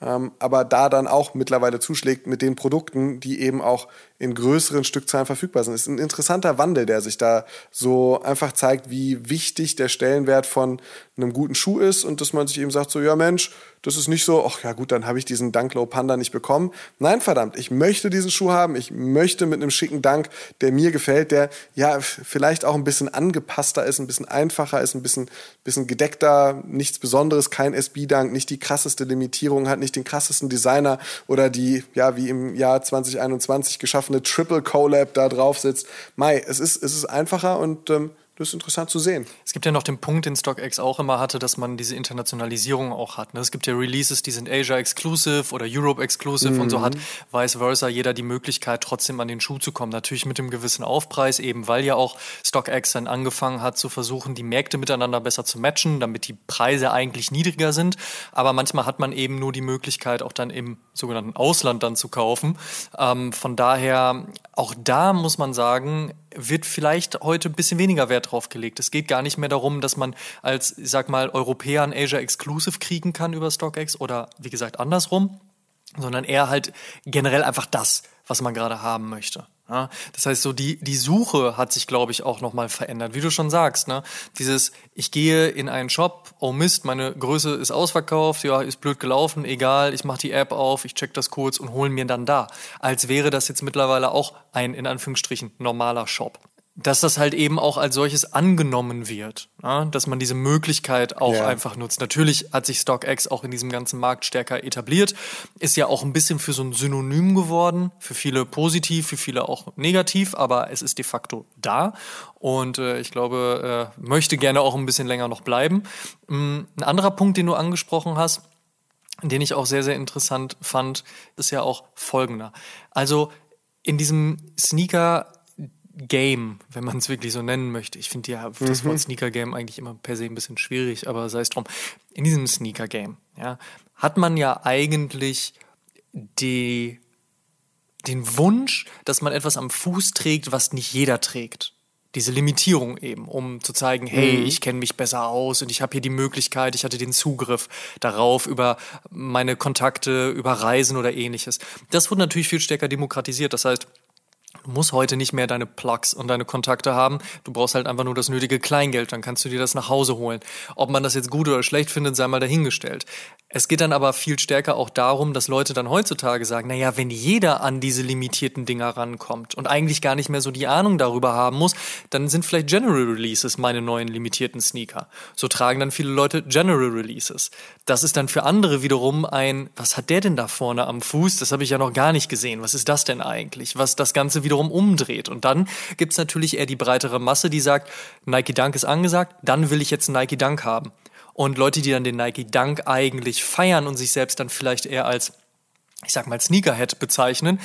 ähm, aber da dann auch mittlerweile zuschlägt mit den Produkten, die eben auch in größeren Stückzahlen verfügbar sind. Es ist ein interessanter Wandel, der sich da so einfach zeigt, wie wichtig der Stellenwert von einem guten Schuh ist und dass man sich eben sagt, so, ja Mensch, das ist nicht so, ach ja gut, dann habe ich diesen Dunklow Panda nicht bekommen. Nein, verdammt, ich möchte diesen Schuh haben, ich möchte mit einem schicken Dank, der mir gefällt, der ja vielleicht auch ein bisschen angepasster ist, ein bisschen einfacher ist, ein bisschen, bisschen gedeckter, nichts Besonderes, kein SB-Dank, nicht die krasseste Limitierung hat, nicht den krassesten Designer oder die, ja, wie im Jahr 2021 geschaffen eine Triple Collab da drauf sitzt. Mai, es ist, es ist einfacher und ähm, das ist interessant zu sehen. Es gibt ja noch den Punkt, den StockX auch immer hatte, dass man diese Internationalisierung auch hat. Ne? Es gibt ja Releases, die sind Asia Exclusive oder Europe Exclusive mhm. und so mhm. hat vice versa jeder die Möglichkeit, trotzdem an den Schuh zu kommen. Natürlich mit einem gewissen Aufpreis, eben weil ja auch StockX dann angefangen hat zu versuchen, die Märkte miteinander besser zu matchen, damit die Preise eigentlich niedriger sind. Aber manchmal hat man eben nur die Möglichkeit, auch dann im sogenannten Ausland dann zu kaufen. Ähm, von daher, auch da muss man sagen, wird vielleicht heute ein bisschen weniger Wert drauf gelegt. Es geht gar nicht mehr darum, dass man als, ich sag mal, Europäer ein Asia Exclusive kriegen kann über StockX oder wie gesagt andersrum, sondern eher halt generell einfach das, was man gerade haben möchte. Ja, das heißt, so die, die Suche hat sich, glaube ich, auch nochmal verändert. Wie du schon sagst, ne? Dieses, ich gehe in einen Shop, oh Mist, meine Größe ist ausverkauft, ja, ist blöd gelaufen, egal, ich mache die App auf, ich check das kurz und hole mir dann da. Als wäre das jetzt mittlerweile auch ein, in Anführungsstrichen, normaler Shop. Dass das halt eben auch als solches angenommen wird, ja? dass man diese Möglichkeit auch ja. einfach nutzt. Natürlich hat sich StockX auch in diesem ganzen Markt stärker etabliert, ist ja auch ein bisschen für so ein Synonym geworden, für viele positiv, für viele auch negativ, aber es ist de facto da und äh, ich glaube, äh, möchte gerne auch ein bisschen länger noch bleiben. Ähm, ein anderer Punkt, den du angesprochen hast, den ich auch sehr, sehr interessant fand, ist ja auch folgender. Also in diesem Sneaker Game, wenn man es wirklich so nennen möchte. Ich finde ja das mhm. Wort Sneaker Game eigentlich immer per se ein bisschen schwierig, aber sei es drum. In diesem Sneaker Game, ja, hat man ja eigentlich die, den Wunsch, dass man etwas am Fuß trägt, was nicht jeder trägt. Diese Limitierung eben, um zu zeigen, hey, mhm. ich kenne mich besser aus und ich habe hier die Möglichkeit, ich hatte den Zugriff darauf über meine Kontakte, über Reisen oder ähnliches. Das wurde natürlich viel stärker demokratisiert. Das heißt, Du musst heute nicht mehr deine Plugs und deine Kontakte haben. Du brauchst halt einfach nur das nötige Kleingeld, dann kannst du dir das nach Hause holen. Ob man das jetzt gut oder schlecht findet, sei mal dahingestellt. Es geht dann aber viel stärker auch darum, dass Leute dann heutzutage sagen, naja, wenn jeder an diese limitierten Dinger rankommt und eigentlich gar nicht mehr so die Ahnung darüber haben muss, dann sind vielleicht General Releases meine neuen limitierten Sneaker. So tragen dann viele Leute General Releases. Das ist dann für andere wiederum ein, was hat der denn da vorne am Fuß? Das habe ich ja noch gar nicht gesehen. Was ist das denn eigentlich? Was das Ganze wiederum umdreht. Und dann gibt's natürlich eher die breitere Masse, die sagt, Nike Dunk ist angesagt, dann will ich jetzt Nike Dunk haben. Und Leute, die dann den Nike Dunk eigentlich feiern und sich selbst dann vielleicht eher als ich sag mal Sneakerhead bezeichnen,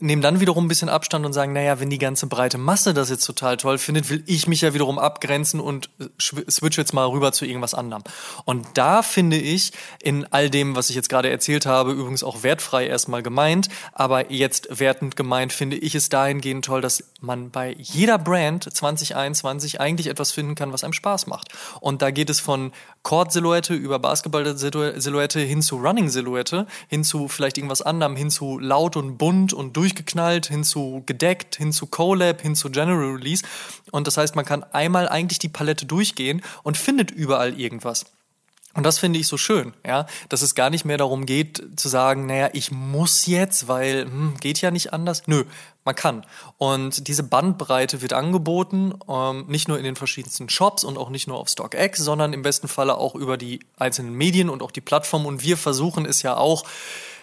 nehmen dann wiederum ein bisschen Abstand und sagen, naja, wenn die ganze breite Masse das jetzt total toll findet, will ich mich ja wiederum abgrenzen und äh, switch jetzt mal rüber zu irgendwas anderem. Und da finde ich in all dem, was ich jetzt gerade erzählt habe, übrigens auch wertfrei erstmal gemeint, aber jetzt wertend gemeint, finde ich es dahingehend toll, dass man bei jeder Brand 2021 eigentlich etwas finden kann, was einem Spaß macht. Und da geht es von Chord-Silhouette über Basketball-Silhouette hin zu Running-Silhouette, hin zu vielleicht irgendwas anderem, hin zu laut und bunt und durch durchgeknallt, hin zu gedeckt, hin zu Collab, hin zu General Release. Und das heißt, man kann einmal eigentlich die Palette durchgehen und findet überall irgendwas. Und das finde ich so schön, ja, dass es gar nicht mehr darum geht zu sagen, naja, ich muss jetzt, weil hm, geht ja nicht anders. Nö, man kann. Und diese Bandbreite wird angeboten, ähm, nicht nur in den verschiedensten Shops und auch nicht nur auf StockX, sondern im besten Falle auch über die einzelnen Medien und auch die Plattformen. Und wir versuchen es ja auch,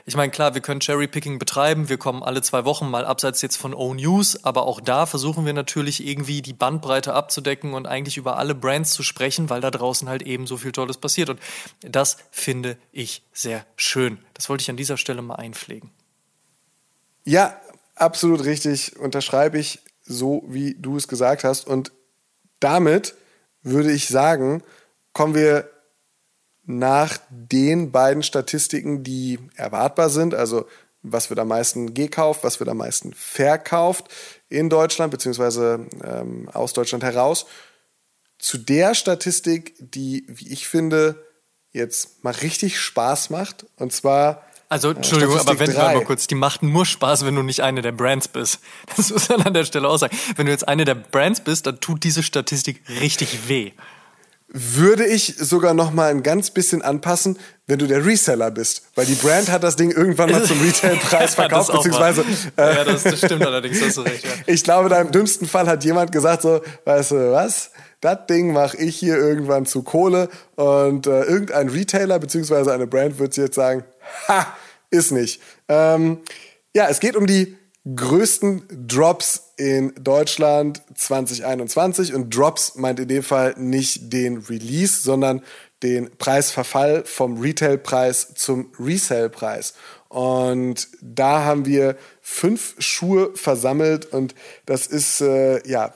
ich meine, klar, wir können Cherrypicking betreiben, wir kommen alle zwei Wochen mal abseits jetzt von O-News, aber auch da versuchen wir natürlich irgendwie die Bandbreite abzudecken und eigentlich über alle Brands zu sprechen, weil da draußen halt eben so viel Tolles passiert. Und das finde ich sehr schön. Das wollte ich an dieser Stelle mal einpflegen. Ja, absolut richtig. Unterschreibe ich so, wie du es gesagt hast. Und damit würde ich sagen, kommen wir nach den beiden Statistiken, die erwartbar sind, also was wird am meisten gekauft, was wird am meisten verkauft in Deutschland beziehungsweise ähm, aus Deutschland heraus, zu der Statistik, die, wie ich finde, jetzt mal richtig Spaß macht. Und zwar. Also, äh, Entschuldigung, aber wenn mal kurz, die macht nur Spaß, wenn du nicht eine der Brands bist. Das muss man an der Stelle auch sagen. Wenn du jetzt eine der Brands bist, dann tut diese Statistik richtig weh würde ich sogar noch mal ein ganz bisschen anpassen, wenn du der Reseller bist, weil die Brand hat das Ding irgendwann mal zum Retailpreis verkauft, beziehungsweise äh, ja, das, das, stimmt allerdings, hast du recht. Ja. Ich glaube, da im dümmsten Fall hat jemand gesagt so, weißt du was? Das Ding mache ich hier irgendwann zu Kohle und äh, irgendein Retailer beziehungsweise eine Brand wird jetzt sagen, ha, ist nicht. Ähm, ja, es geht um die größten Drops in Deutschland 2021 und Drops meint in dem Fall nicht den Release, sondern den Preisverfall vom Retailpreis zum Resale-Preis. Und da haben wir fünf Schuhe versammelt und das ist, äh, ja,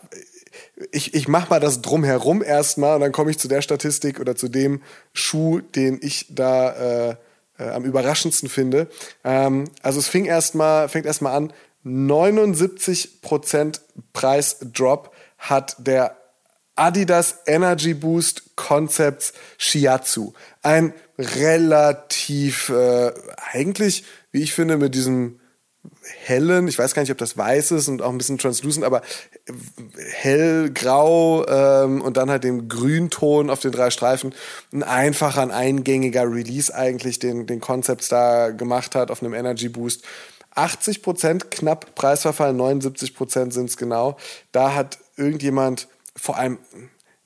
ich, ich mache mal das drumherum erstmal und dann komme ich zu der Statistik oder zu dem Schuh, den ich da äh, äh, am überraschendsten finde. Ähm, also es fing erstmal, fängt erstmal an 79% Preisdrop hat der Adidas Energy Boost Concepts Shiatsu. Ein relativ, äh, eigentlich, wie ich finde, mit diesem hellen, ich weiß gar nicht, ob das weiß ist und auch ein bisschen translucent, aber hellgrau ähm, und dann halt dem Grünton auf den drei Streifen. Ein einfacher, ein eingängiger Release eigentlich, den, den Concepts da gemacht hat auf einem Energy Boost. 80 Prozent knapp Preisverfall, 79 Prozent sind es genau. Da hat irgendjemand, vor allem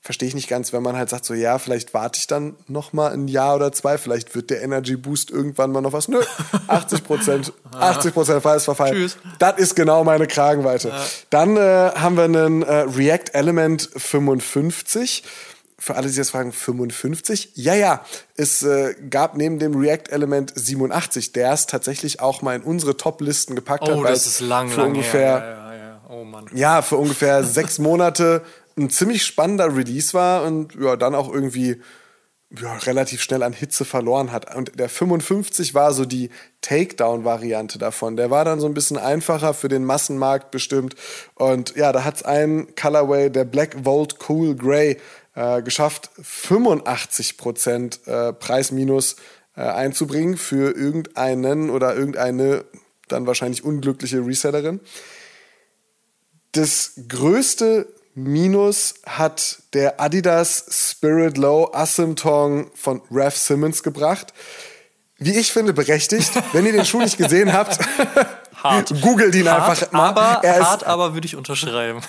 verstehe ich nicht ganz, wenn man halt sagt, so ja, vielleicht warte ich dann noch mal ein Jahr oder zwei, vielleicht wird der Energy Boost irgendwann mal noch was. Nö, 80 Prozent, 80 Prozent freies Verfall. Tschüss. Das ist genau meine Kragenweite. Ja. Dann äh, haben wir einen äh, React Element 55 für alle, die jetzt fragen, 55? Ja, ja, es äh, gab neben dem React-Element 87, der es tatsächlich auch mal in unsere Top-Listen gepackt oh, hat. das ist lang, für lang ungefähr. Ja, ja, ja. Oh Mann. Ja, für ungefähr sechs Monate ein ziemlich spannender Release war und ja, dann auch irgendwie ja, relativ schnell an Hitze verloren hat. Und der 55 war so die Takedown-Variante davon. Der war dann so ein bisschen einfacher für den Massenmarkt bestimmt. Und ja, da hat es einen Colorway, der Black Volt Cool Grey, äh, geschafft, 85 Prozent äh, Preisminus äh, einzubringen für irgendeinen oder irgendeine dann wahrscheinlich unglückliche Resellerin. Das größte Minus hat der Adidas Spirit Low Asymptong von Raf Simmons gebracht. Wie ich finde, berechtigt. Wenn ihr den Schuh nicht gesehen habt, googelt ihn hart, einfach mal. Aber, er hart, aber würde ich unterschreiben.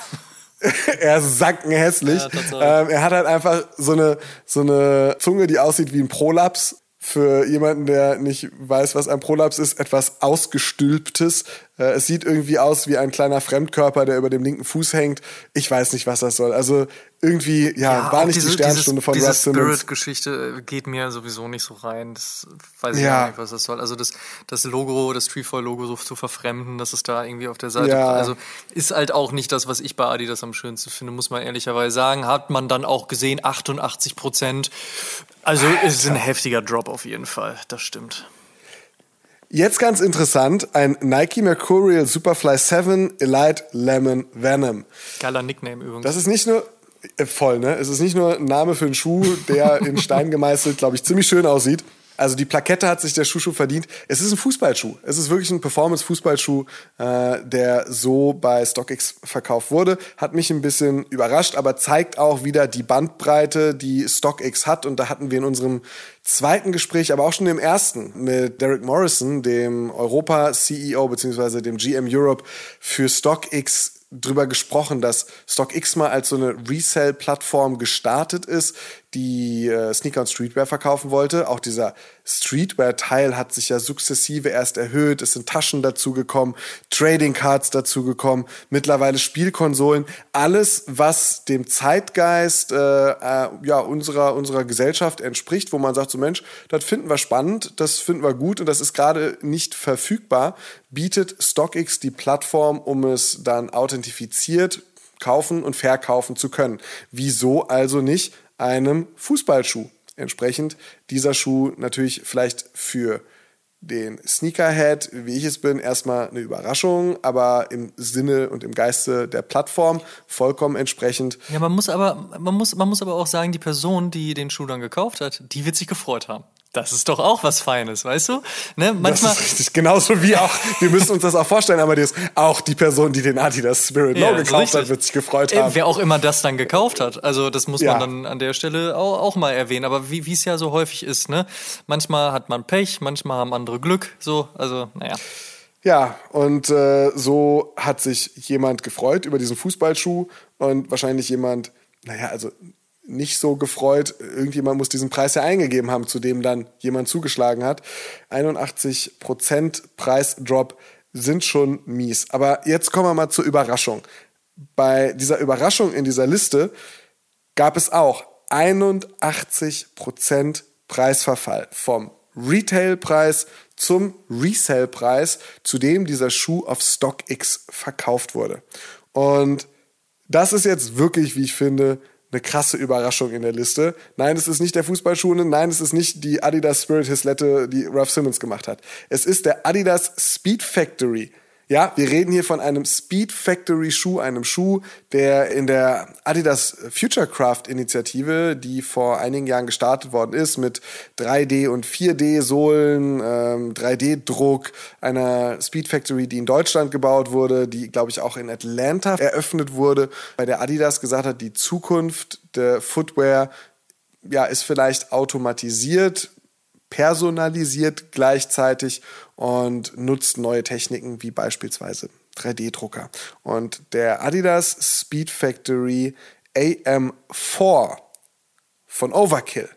er ist sackenhässlich. Ja, ähm, er hat halt einfach so eine, so eine Zunge, die aussieht wie ein Prolaps für jemanden, der nicht weiß, was ein Prolaps ist, etwas ausgestülptes. Äh, es sieht irgendwie aus wie ein kleiner Fremdkörper, der über dem linken Fuß hängt. Ich weiß nicht, was das soll. Also irgendwie, ja, ja war nicht diese, die Sternstunde dieses, von diese Russ Simmons. Spirit-Geschichte geht mir sowieso nicht so rein. Das weiß ich ja. nicht, was das soll. Also das, das Logo, das Trefoil-Logo so zu verfremden, dass es da irgendwie auf der Seite, ja. also ist halt auch nicht das, was ich bei Adidas am schönsten finde, muss man ehrlicherweise sagen. Hat man dann auch gesehen, 88 Prozent also es ist ein heftiger Drop auf jeden Fall, das stimmt. Jetzt ganz interessant, ein Nike Mercurial Superfly 7 Elite Lemon Venom. Geiler Nickname übrigens. Das ist nicht nur, äh, voll, ne? Es ist nicht nur ein Name für einen Schuh, der in Stein gemeißelt, glaube ich, ziemlich schön aussieht. Also die Plakette hat sich der Schuh schon verdient. Es ist ein Fußballschuh. Es ist wirklich ein Performance-Fußballschuh, äh, der so bei StockX verkauft wurde. Hat mich ein bisschen überrascht, aber zeigt auch wieder die Bandbreite, die StockX hat. Und da hatten wir in unserem zweiten Gespräch, aber auch schon im ersten mit Derek Morrison, dem Europa-CEO bzw. dem GM Europe für StockX drüber gesprochen, dass StockX mal als so eine Resell-Plattform gestartet ist, die äh, Sneaker und Streetwear verkaufen wollte. Auch dieser Streetwear-Teil hat sich ja sukzessive erst erhöht. Es sind Taschen dazugekommen, Trading Cards dazugekommen, mittlerweile Spielkonsolen. Alles, was dem Zeitgeist äh, äh, ja, unserer, unserer Gesellschaft entspricht, wo man sagt, so Mensch, das finden wir spannend, das finden wir gut und das ist gerade nicht verfügbar, bietet StockX die Plattform, um es dann authentifiziert kaufen und verkaufen zu können. Wieso also nicht einem Fußballschuh. Entsprechend dieser Schuh natürlich vielleicht für den Sneakerhead, wie ich es bin, erstmal eine Überraschung, aber im Sinne und im Geiste der Plattform vollkommen entsprechend. Ja, man muss aber, man muss, man muss aber auch sagen, die Person, die den Schuh dann gekauft hat, die wird sich gefreut haben. Das ist doch auch was Feines, weißt du? Ne? Manchmal das ist richtig. Genauso wie auch, wir müssen uns das auch vorstellen, aber das, auch die Person, die den Adidas Spirit ja, Low gekauft richtig. hat, wird sich gefreut äh, haben. Wer auch immer das dann gekauft hat. Also das muss ja. man dann an der Stelle auch, auch mal erwähnen. Aber wie es ja so häufig ist, ne? Manchmal hat man Pech, manchmal haben andere Glück. So, also, naja. Ja, und äh, so hat sich jemand gefreut über diesen Fußballschuh und wahrscheinlich jemand, naja, also nicht so gefreut. Irgendjemand muss diesen Preis ja eingegeben haben, zu dem dann jemand zugeschlagen hat. 81% Preisdrop sind schon mies. Aber jetzt kommen wir mal zur Überraschung. Bei dieser Überraschung in dieser Liste gab es auch 81% Preisverfall vom Retailpreis zum Resellpreis, zu dem dieser Schuh auf StockX verkauft wurde. Und das ist jetzt wirklich, wie ich finde, eine krasse Überraschung in der Liste. Nein, es ist nicht der Fußballschuh, nein, es ist nicht die Adidas Spirit Hislette, die Ralph Simmons gemacht hat. Es ist der Adidas Speed Factory ja, wir reden hier von einem Speed Factory Schuh, einem Schuh, der in der Adidas Futurecraft Initiative, die vor einigen Jahren gestartet worden ist, mit 3D und 4D Sohlen, ähm, 3D Druck, einer Speed Factory, die in Deutschland gebaut wurde, die, glaube ich, auch in Atlanta eröffnet wurde, bei der Adidas gesagt hat, die Zukunft der Footwear ja, ist vielleicht automatisiert, personalisiert gleichzeitig und nutzt neue Techniken wie beispielsweise 3D-Drucker. Und der Adidas Speed Factory AM4 von Overkill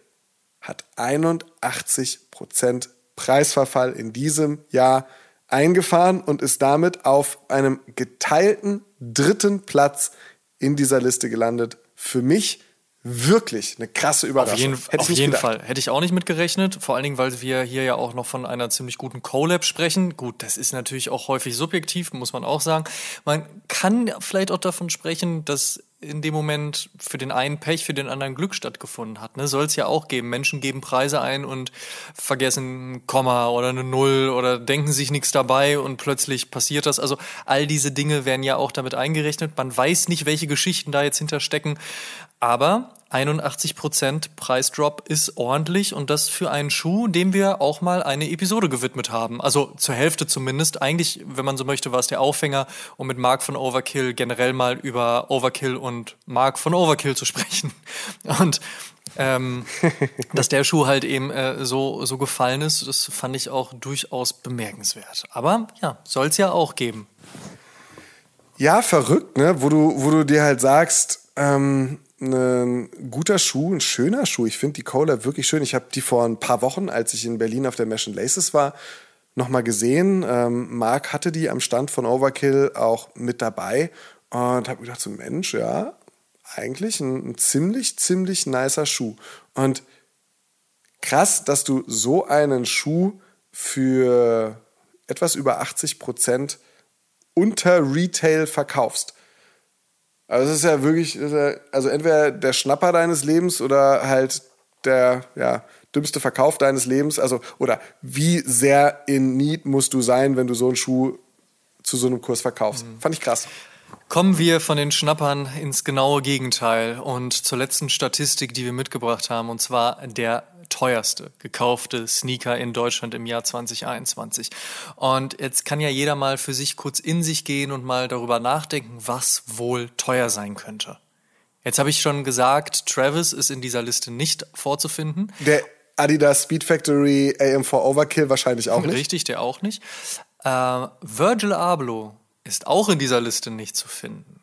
hat 81% Preisverfall in diesem Jahr eingefahren und ist damit auf einem geteilten dritten Platz in dieser Liste gelandet. Für mich wirklich eine krasse Überraschung. Auf jeden, Hätte auf jeden Fall. Hätte ich auch nicht mitgerechnet. Vor allen Dingen, weil wir hier ja auch noch von einer ziemlich guten Collab sprechen. Gut, das ist natürlich auch häufig subjektiv, muss man auch sagen. Man kann vielleicht auch davon sprechen, dass in dem Moment für den einen Pech, für den anderen Glück stattgefunden hat. Ne? Soll es ja auch geben. Menschen geben Preise ein und vergessen ein Komma oder eine Null oder denken sich nichts dabei und plötzlich passiert das. Also all diese Dinge werden ja auch damit eingerechnet. Man weiß nicht, welche Geschichten da jetzt hinterstecken. Aber 81% Preisdrop ist ordentlich und das für einen Schuh, dem wir auch mal eine Episode gewidmet haben. Also zur Hälfte zumindest. Eigentlich, wenn man so möchte, war es der Aufhänger, um mit Mark von Overkill generell mal über Overkill und Mark von Overkill zu sprechen. Und ähm, dass der Schuh halt eben äh, so, so gefallen ist, das fand ich auch durchaus bemerkenswert. Aber ja, soll es ja auch geben. Ja, verrückt, ne? Wo du, wo du dir halt sagst, ähm, ein guter Schuh, ein schöner Schuh. Ich finde die Cola wirklich schön. Ich habe die vor ein paar Wochen, als ich in Berlin auf der Mesh Laces war, nochmal gesehen. Ähm, Marc hatte die am Stand von Overkill auch mit dabei und habe gedacht, so Mensch, ja, eigentlich ein, ein ziemlich, ziemlich nicer Schuh. Und krass, dass du so einen Schuh für etwas über 80 Prozent unter Retail verkaufst. Also es ist ja wirklich, also entweder der Schnapper deines Lebens oder halt der ja, dümmste Verkauf deines Lebens. Also, oder wie sehr in Need musst du sein, wenn du so einen Schuh zu so einem Kurs verkaufst. Mhm. Fand ich krass. Kommen wir von den Schnappern ins genaue Gegenteil und zur letzten Statistik, die wir mitgebracht haben, und zwar der teuerste gekaufte Sneaker in Deutschland im Jahr 2021. Und jetzt kann ja jeder mal für sich kurz in sich gehen und mal darüber nachdenken, was wohl teuer sein könnte. Jetzt habe ich schon gesagt, Travis ist in dieser Liste nicht vorzufinden. Der Adidas Speed Factory AM4 Overkill wahrscheinlich auch nicht. Richtig, der auch nicht. Äh, Virgil Abloh ist auch in dieser Liste nicht zu finden.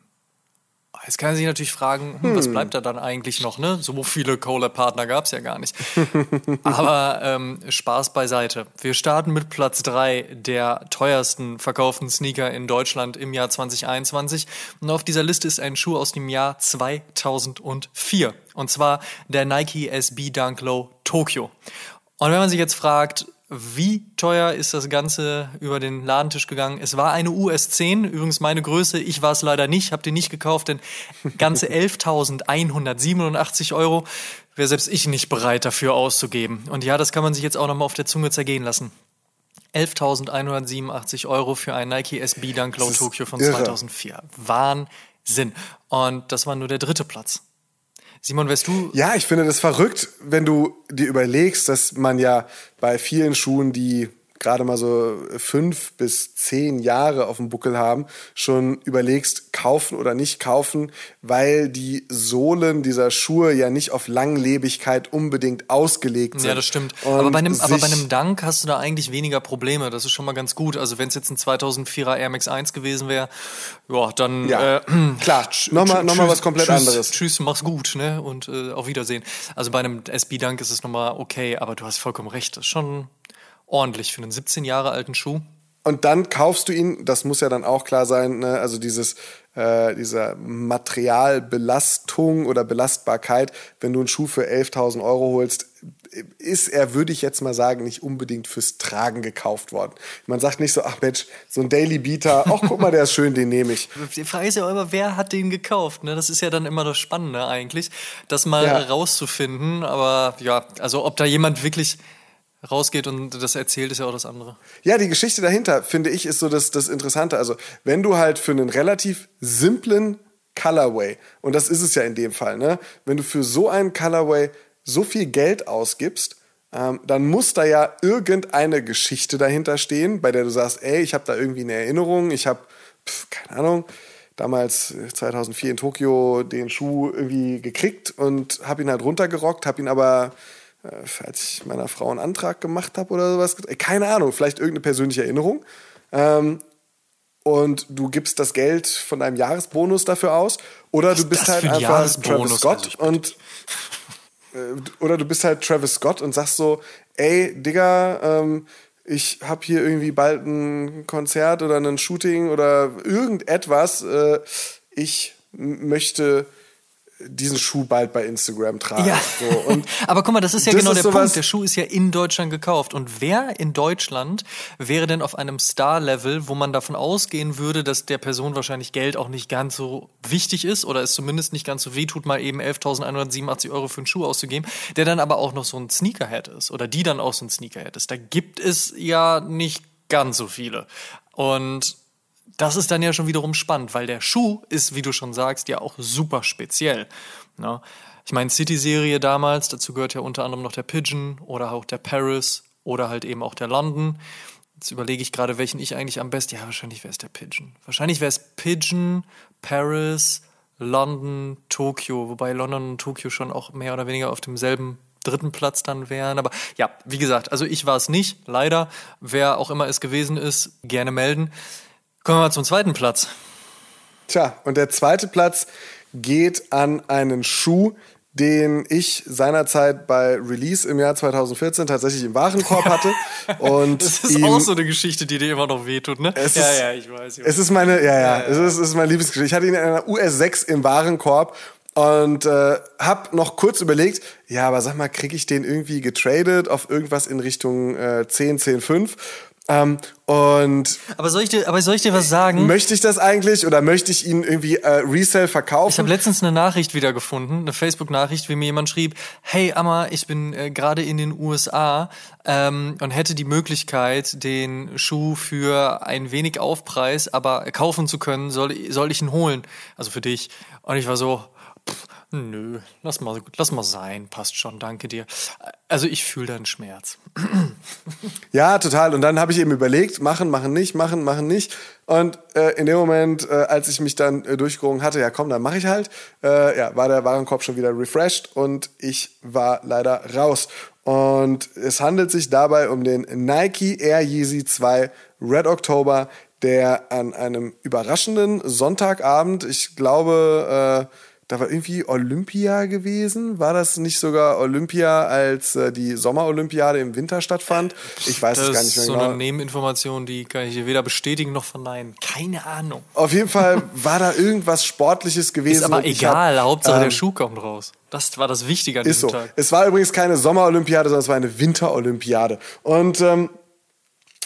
Jetzt kann man sich natürlich fragen, hm, was hm. bleibt da dann eigentlich noch? Ne? So viele Collab-Partner gab es ja gar nicht. Aber ähm, Spaß beiseite. Wir starten mit Platz 3 der teuersten verkauften Sneaker in Deutschland im Jahr 2021. Und auf dieser Liste ist ein Schuh aus dem Jahr 2004. Und zwar der Nike SB Dunk Low Tokyo. Und wenn man sich jetzt fragt, wie teuer ist das Ganze über den Ladentisch gegangen? Es war eine US10, übrigens meine Größe. Ich war es leider nicht, habe den nicht gekauft, denn ganze 11.187 Euro wäre selbst ich nicht bereit dafür auszugeben. Und ja, das kann man sich jetzt auch nochmal auf der Zunge zergehen lassen. 11.187 Euro für ein Nike SB Dunk Low Tokyo von irre. 2004. Wahnsinn. Und das war nur der dritte Platz. Simon, wärst du. Ja, ich finde das verrückt, wenn du dir überlegst, dass man ja bei vielen Schuhen, die gerade mal so fünf bis zehn Jahre auf dem Buckel haben, schon überlegst, kaufen oder nicht kaufen, weil die Sohlen dieser Schuhe ja nicht auf Langlebigkeit unbedingt ausgelegt sind. Ja, das stimmt. Aber bei, einem, aber bei einem Dank hast du da eigentlich weniger Probleme. Das ist schon mal ganz gut. Also wenn es jetzt ein 2004er Air Max 1 gewesen wäre, ja, dann ja, äh, klar. Nochmal, nochmal was komplett tschüss, anderes. Tschüss, mach's gut, ne? Und äh, auf Wiedersehen. Also bei einem SB Dank ist es nochmal okay, aber du hast vollkommen recht. Das ist schon ordentlich für einen 17 Jahre alten Schuh. Und dann kaufst du ihn, das muss ja dann auch klar sein, ne? also dieses, äh, dieser Materialbelastung oder Belastbarkeit, wenn du einen Schuh für 11.000 Euro holst, ist er, würde ich jetzt mal sagen, nicht unbedingt fürs Tragen gekauft worden. Man sagt nicht so, ach Mensch, so ein Daily Beater, ach guck mal, der ist schön, den nehme ich. Die Frage ist ja auch immer, wer hat den gekauft? Ne? Das ist ja dann immer das Spannende eigentlich, das mal ja. rauszufinden. Aber ja, also ob da jemand wirklich rausgeht und das erzählt, ist ja auch das andere. Ja, die Geschichte dahinter, finde ich, ist so das, das Interessante. Also, wenn du halt für einen relativ simplen Colorway, und das ist es ja in dem Fall, ne, wenn du für so einen Colorway so viel Geld ausgibst, ähm, dann muss da ja irgendeine Geschichte dahinter stehen, bei der du sagst, ey, ich habe da irgendwie eine Erinnerung, ich habe, keine Ahnung, damals 2004 in Tokio den Schuh irgendwie gekriegt und habe ihn halt runtergerockt, habe ihn aber als ich meiner Frau einen Antrag gemacht habe oder sowas. Keine Ahnung, vielleicht irgendeine persönliche Erinnerung. Ähm, und du gibst das Geld von deinem Jahresbonus dafür aus. Oder Was du bist halt ein einfach? Travis Scott Also und äh, oder du bist halt Travis Scott und sagst so, ey, Digga, ähm, ich habe hier irgendwie bald ein Konzert oder ein Shooting oder irgendetwas. Äh, ich möchte diesen Schuh bald bei Instagram tragen. Ja. So, Aber guck mal, das ist ja das genau ist der Punkt. Der Schuh ist ja in Deutschland gekauft. Und wer in Deutschland wäre denn auf einem Star-Level, wo man davon ausgehen würde, dass der Person wahrscheinlich Geld auch nicht ganz so wichtig ist oder es zumindest nicht ganz so wehtut, mal eben 11.187 Euro für einen Schuh auszugeben, der dann aber auch noch so ein Sneakerhead ist oder die dann auch so ein Sneakerhead ist. Da gibt es ja nicht ganz so viele. Und das ist dann ja schon wiederum spannend, weil der Schuh ist, wie du schon sagst, ja auch super speziell. Ne? Ich meine, City-Serie damals, dazu gehört ja unter anderem noch der Pigeon oder auch der Paris oder halt eben auch der London. Jetzt überlege ich gerade, welchen ich eigentlich am besten. Ja, wahrscheinlich wäre es der Pigeon. Wahrscheinlich wäre es Pigeon, Paris, London, Tokio, wobei London und Tokio schon auch mehr oder weniger auf demselben dritten Platz dann wären. Aber ja, wie gesagt, also ich war es nicht, leider. Wer auch immer es gewesen ist, gerne melden. Kommen wir zum zweiten Platz. Tja, und der zweite Platz geht an einen Schuh, den ich seinerzeit bei Release im Jahr 2014 tatsächlich im Warenkorb hatte. Und Das ist ihm, auch so eine Geschichte, die dir immer noch wehtut, ne? Es ja, ist- ja, ich weiß. Es ist meine, ja, ja, es ist, es ist meine Lieblingsgeschichte. Ich hatte ihn in einer US6 im Warenkorb und äh, hab noch kurz überlegt, ja, aber sag mal, kriege ich den irgendwie getradet auf irgendwas in Richtung äh, 10, 10, 5? Ähm, und aber, soll ich dir, aber soll ich dir was sagen? möchte ich das eigentlich oder möchte ich ihn irgendwie äh, Resell verkaufen? Ich habe letztens eine Nachricht wieder gefunden, eine Facebook-Nachricht, wie mir jemand schrieb, hey Amma, ich bin äh, gerade in den USA ähm, und hätte die Möglichkeit, den Schuh für ein wenig Aufpreis, aber kaufen zu können, soll, soll ich ihn holen? Also für dich. Und ich war so, nö, lass mal, lass mal sein, passt schon, danke dir. Also ich fühle deinen Schmerz. Ja, total. Und dann habe ich eben überlegt, machen, machen nicht, machen, machen nicht. Und äh, in dem Moment, äh, als ich mich dann äh, durchgerungen hatte, ja komm, dann mache ich halt, äh, ja, war der Warenkorb schon wieder refreshed und ich war leider raus. Und es handelt sich dabei um den Nike Air Yeezy 2 Red October, der an einem überraschenden Sonntagabend, ich glaube, äh, da war irgendwie Olympia gewesen. War das nicht sogar Olympia, als äh, die Sommerolympiade im Winter stattfand? Ich weiß Das es gar nicht mehr ist so genau. eine Nebeninformation, die kann ich dir weder bestätigen noch verneinen. Keine Ahnung. Auf jeden Fall war da irgendwas Sportliches gewesen. Ist aber egal, hab, Hauptsache ähm, der Schuh kommt raus. Das war das Wichtige an Ist diesem so. Tag. Es war übrigens keine Sommerolympiade, sondern es war eine Winterolympiade. Und ähm, äh,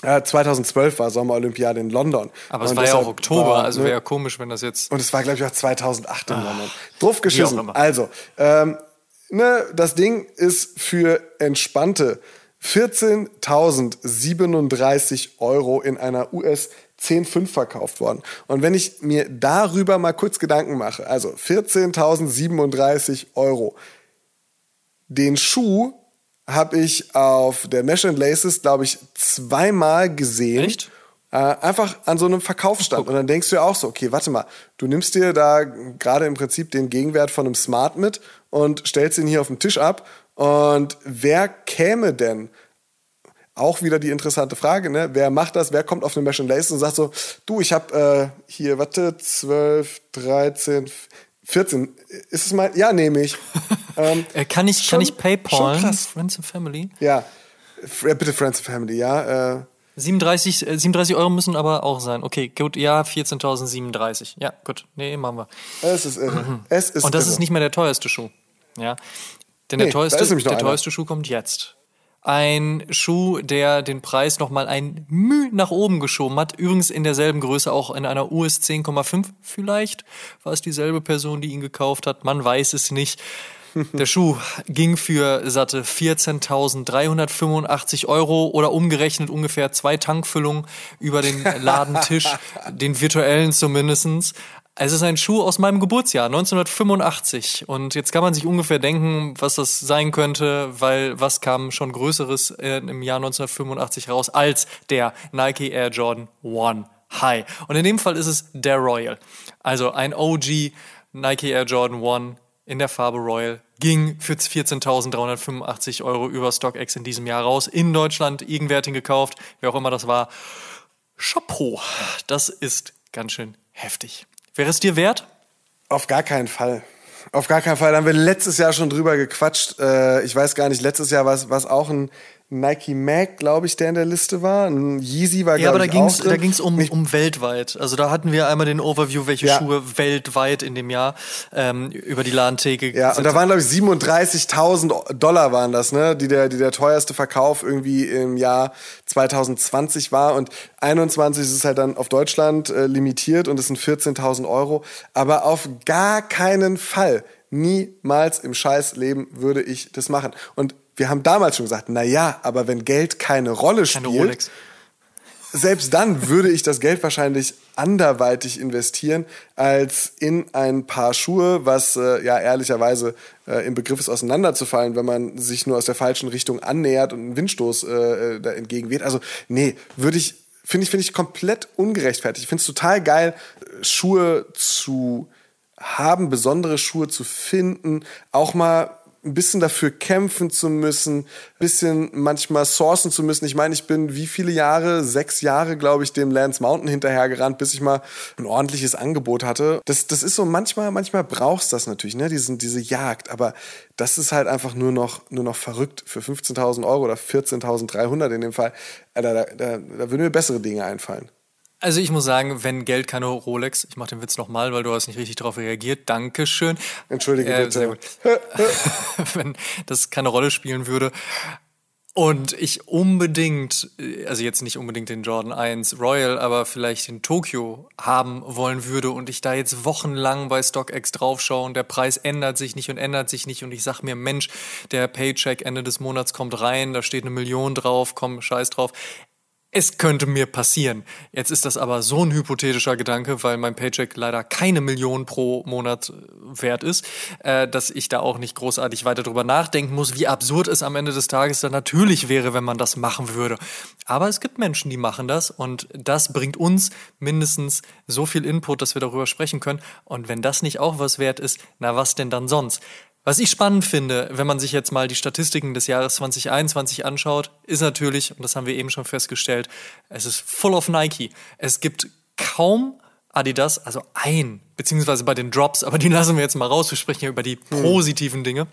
2012 war Sommerolympiade in London. Aber es und war ja auch Oktober, war, also ne, wäre ja komisch, wenn das jetzt. Und es war, glaube ich, auch 2008 in London. Drauf geschissen. Also, ähm, ne, das Ding ist für entspannte 14.037 Euro in einer US 10,5 verkauft worden. Und wenn ich mir darüber mal kurz Gedanken mache, also 14.037 Euro, den Schuh habe ich auf der Mesh and Laces, glaube ich, zweimal gesehen. Echt? Äh, einfach an so einem Verkaufsstand. Und dann denkst du ja auch so, okay, warte mal, du nimmst dir da gerade im Prinzip den Gegenwert von einem Smart mit und stellst ihn hier auf den Tisch ab. Und wer käme denn? Auch wieder die interessante Frage, ne? Wer macht das? Wer kommt auf eine Mesh and Laces und sagt so, du, ich habe äh, hier, warte, 12, 13, 14. Ist es mein? Ja, nehme ich. ähm, Äh, kann ich, schon- kann ich PayPal? schon krass. Friends and Family? ja, bitte Friends and Family, ja. Äh, 37, äh, 37 Euro müssen aber auch sein. Okay, gut, ja, 14.037. Ja, gut. Nee, machen wir. es ist irre. Es ist Und das irre. ist nicht mehr der teuerste Schuh. Ja. Denn Nee, der, teuerste, ist nämlich noch der einer. teuerste Schuh kommt jetzt. Ein Schuh, der den Preis nochmal ein Müh nach oben geschoben hat. Übrigens in derselben Größe, auch in einer US 10,5 vielleicht. War es dieselbe Person, die ihn gekauft hat? Man weiß es nicht. Der Schuh ging für satte 14.385 Euro oder umgerechnet ungefähr zwei Tankfüllungen über den Ladentisch, den virtuellen zumindestens. Es ist ein Schuh aus meinem Geburtsjahr, 1985. Und jetzt kann man sich ungefähr denken, was das sein könnte, weil was kam schon Größeres im Jahr 1985 raus als der Nike Air Jordan One High. Und in dem Fall ist es der Royal. Also ein OG Nike Air Jordan One in der Farbe Royal ging für 14.385 Euro über StockX in diesem Jahr raus. In Deutschland, Gegenwerting gekauft, wer auch immer das war. Chapeau, das ist ganz schön heftig. Wäre es dir wert? Auf gar keinen Fall. Auf gar keinen Fall. Da haben wir letztes Jahr schon drüber gequatscht. Äh, ich weiß gar nicht, letztes Jahr war es auch ein Nike Mac, glaube ich, der in der Liste war. Ein Yeezy war, ja, glaube ich, auch drin. Da ging es um, um weltweit. Also da hatten wir einmal den Overview, welche ja. Schuhe weltweit in dem Jahr ähm, über die Ladentheke Ja, und da waren, glaube ich, 37.000 Dollar waren das, ne? Die der, die der teuerste Verkauf irgendwie im Jahr 2020 war. Und 21 ist es halt dann auf Deutschland äh, limitiert und es sind 14.000 Euro. Aber auf gar keinen Fall niemals im Scheißleben würde ich das machen. Und wir haben damals schon gesagt, na ja, aber wenn Geld keine Rolle keine spielt, Rolex. selbst dann würde ich das Geld wahrscheinlich anderweitig investieren als in ein paar Schuhe, was äh, ja ehrlicherweise äh, im Begriff ist auseinanderzufallen, wenn man sich nur aus der falschen Richtung annähert und einen Windstoß äh, äh da entgegenweht. Also nee, würde ich finde ich finde ich komplett ungerechtfertigt. Ich finde es total geil Schuhe zu haben, besondere Schuhe zu finden, auch mal ein bisschen dafür kämpfen zu müssen, ein bisschen manchmal sourcen zu müssen. Ich meine, ich bin wie viele Jahre, sechs Jahre, glaube ich, dem Lance Mountain hinterhergerannt, bis ich mal ein ordentliches Angebot hatte. Das, das ist so, manchmal, manchmal brauchst du das natürlich, ne, diese, diese Jagd. Aber das ist halt einfach nur noch, nur noch verrückt für 15.000 Euro oder 14.300 in dem Fall. Da, da, da, da würden mir bessere Dinge einfallen. Also ich muss sagen, wenn Geld keine Rolex, ich mache den Witz nochmal, weil du hast nicht richtig darauf reagiert, Dankeschön. Entschuldige äh, bitte. wenn das keine Rolle spielen würde und ich unbedingt, also jetzt nicht unbedingt den Jordan 1 Royal, aber vielleicht den Tokyo haben wollen würde und ich da jetzt wochenlang bei StockX draufschaue und der Preis ändert sich nicht und ändert sich nicht und ich sag mir, Mensch, der Paycheck Ende des Monats kommt rein, da steht eine Million drauf, komm, scheiß drauf es könnte mir passieren. Jetzt ist das aber so ein hypothetischer Gedanke, weil mein Paycheck leider keine Million pro Monat äh, wert ist, äh, dass ich da auch nicht großartig weiter drüber nachdenken muss, wie absurd es am Ende des Tages dann natürlich wäre, wenn man das machen würde. Aber es gibt Menschen, die machen das und das bringt uns mindestens so viel Input, dass wir darüber sprechen können. Und wenn das nicht auch was wert ist, na was denn dann sonst? Was ich spannend finde, wenn man sich jetzt mal die Statistiken des Jahres 2021 anschaut, ist natürlich, und das haben wir eben schon festgestellt, es ist full of Nike. Es gibt kaum Adidas, also ein, beziehungsweise bei den Drops, aber die lassen wir jetzt mal raus, wir sprechen ja über die hm. positiven Dinge.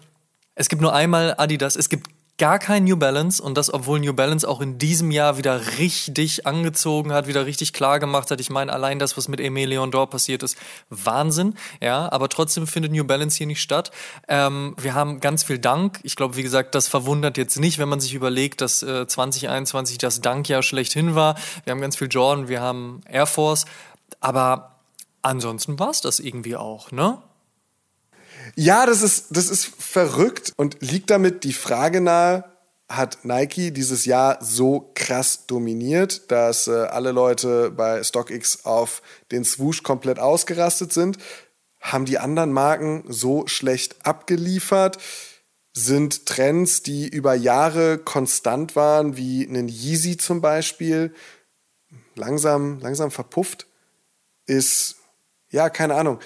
Es gibt nur einmal Adidas, es gibt gar kein New Balance und das, obwohl New Balance auch in diesem Jahr wieder richtig angezogen hat, wieder richtig klar gemacht hat. Ich meine, allein das, was mit Emile Leon Dor passiert ist, Wahnsinn. Ja, aber trotzdem findet New Balance hier nicht statt. Ähm, wir haben ganz viel Dank. Ich glaube, wie gesagt, das verwundert jetzt nicht, wenn man sich überlegt, dass äh, 2021 das Dankjahr schlechthin war. Wir haben ganz viel Jordan, wir haben Air Force, aber ansonsten war es das irgendwie auch, ne? Ja, das ist, das ist verrückt und liegt damit die Frage nahe, hat Nike dieses Jahr so krass dominiert, dass äh, alle Leute bei StockX auf den Swoosh komplett ausgerastet sind? Haben die anderen Marken so schlecht abgeliefert? Sind Trends, die über Jahre konstant waren, wie einen Yeezy zum Beispiel, langsam, langsam verpufft? Ist, ja, keine Ahnung.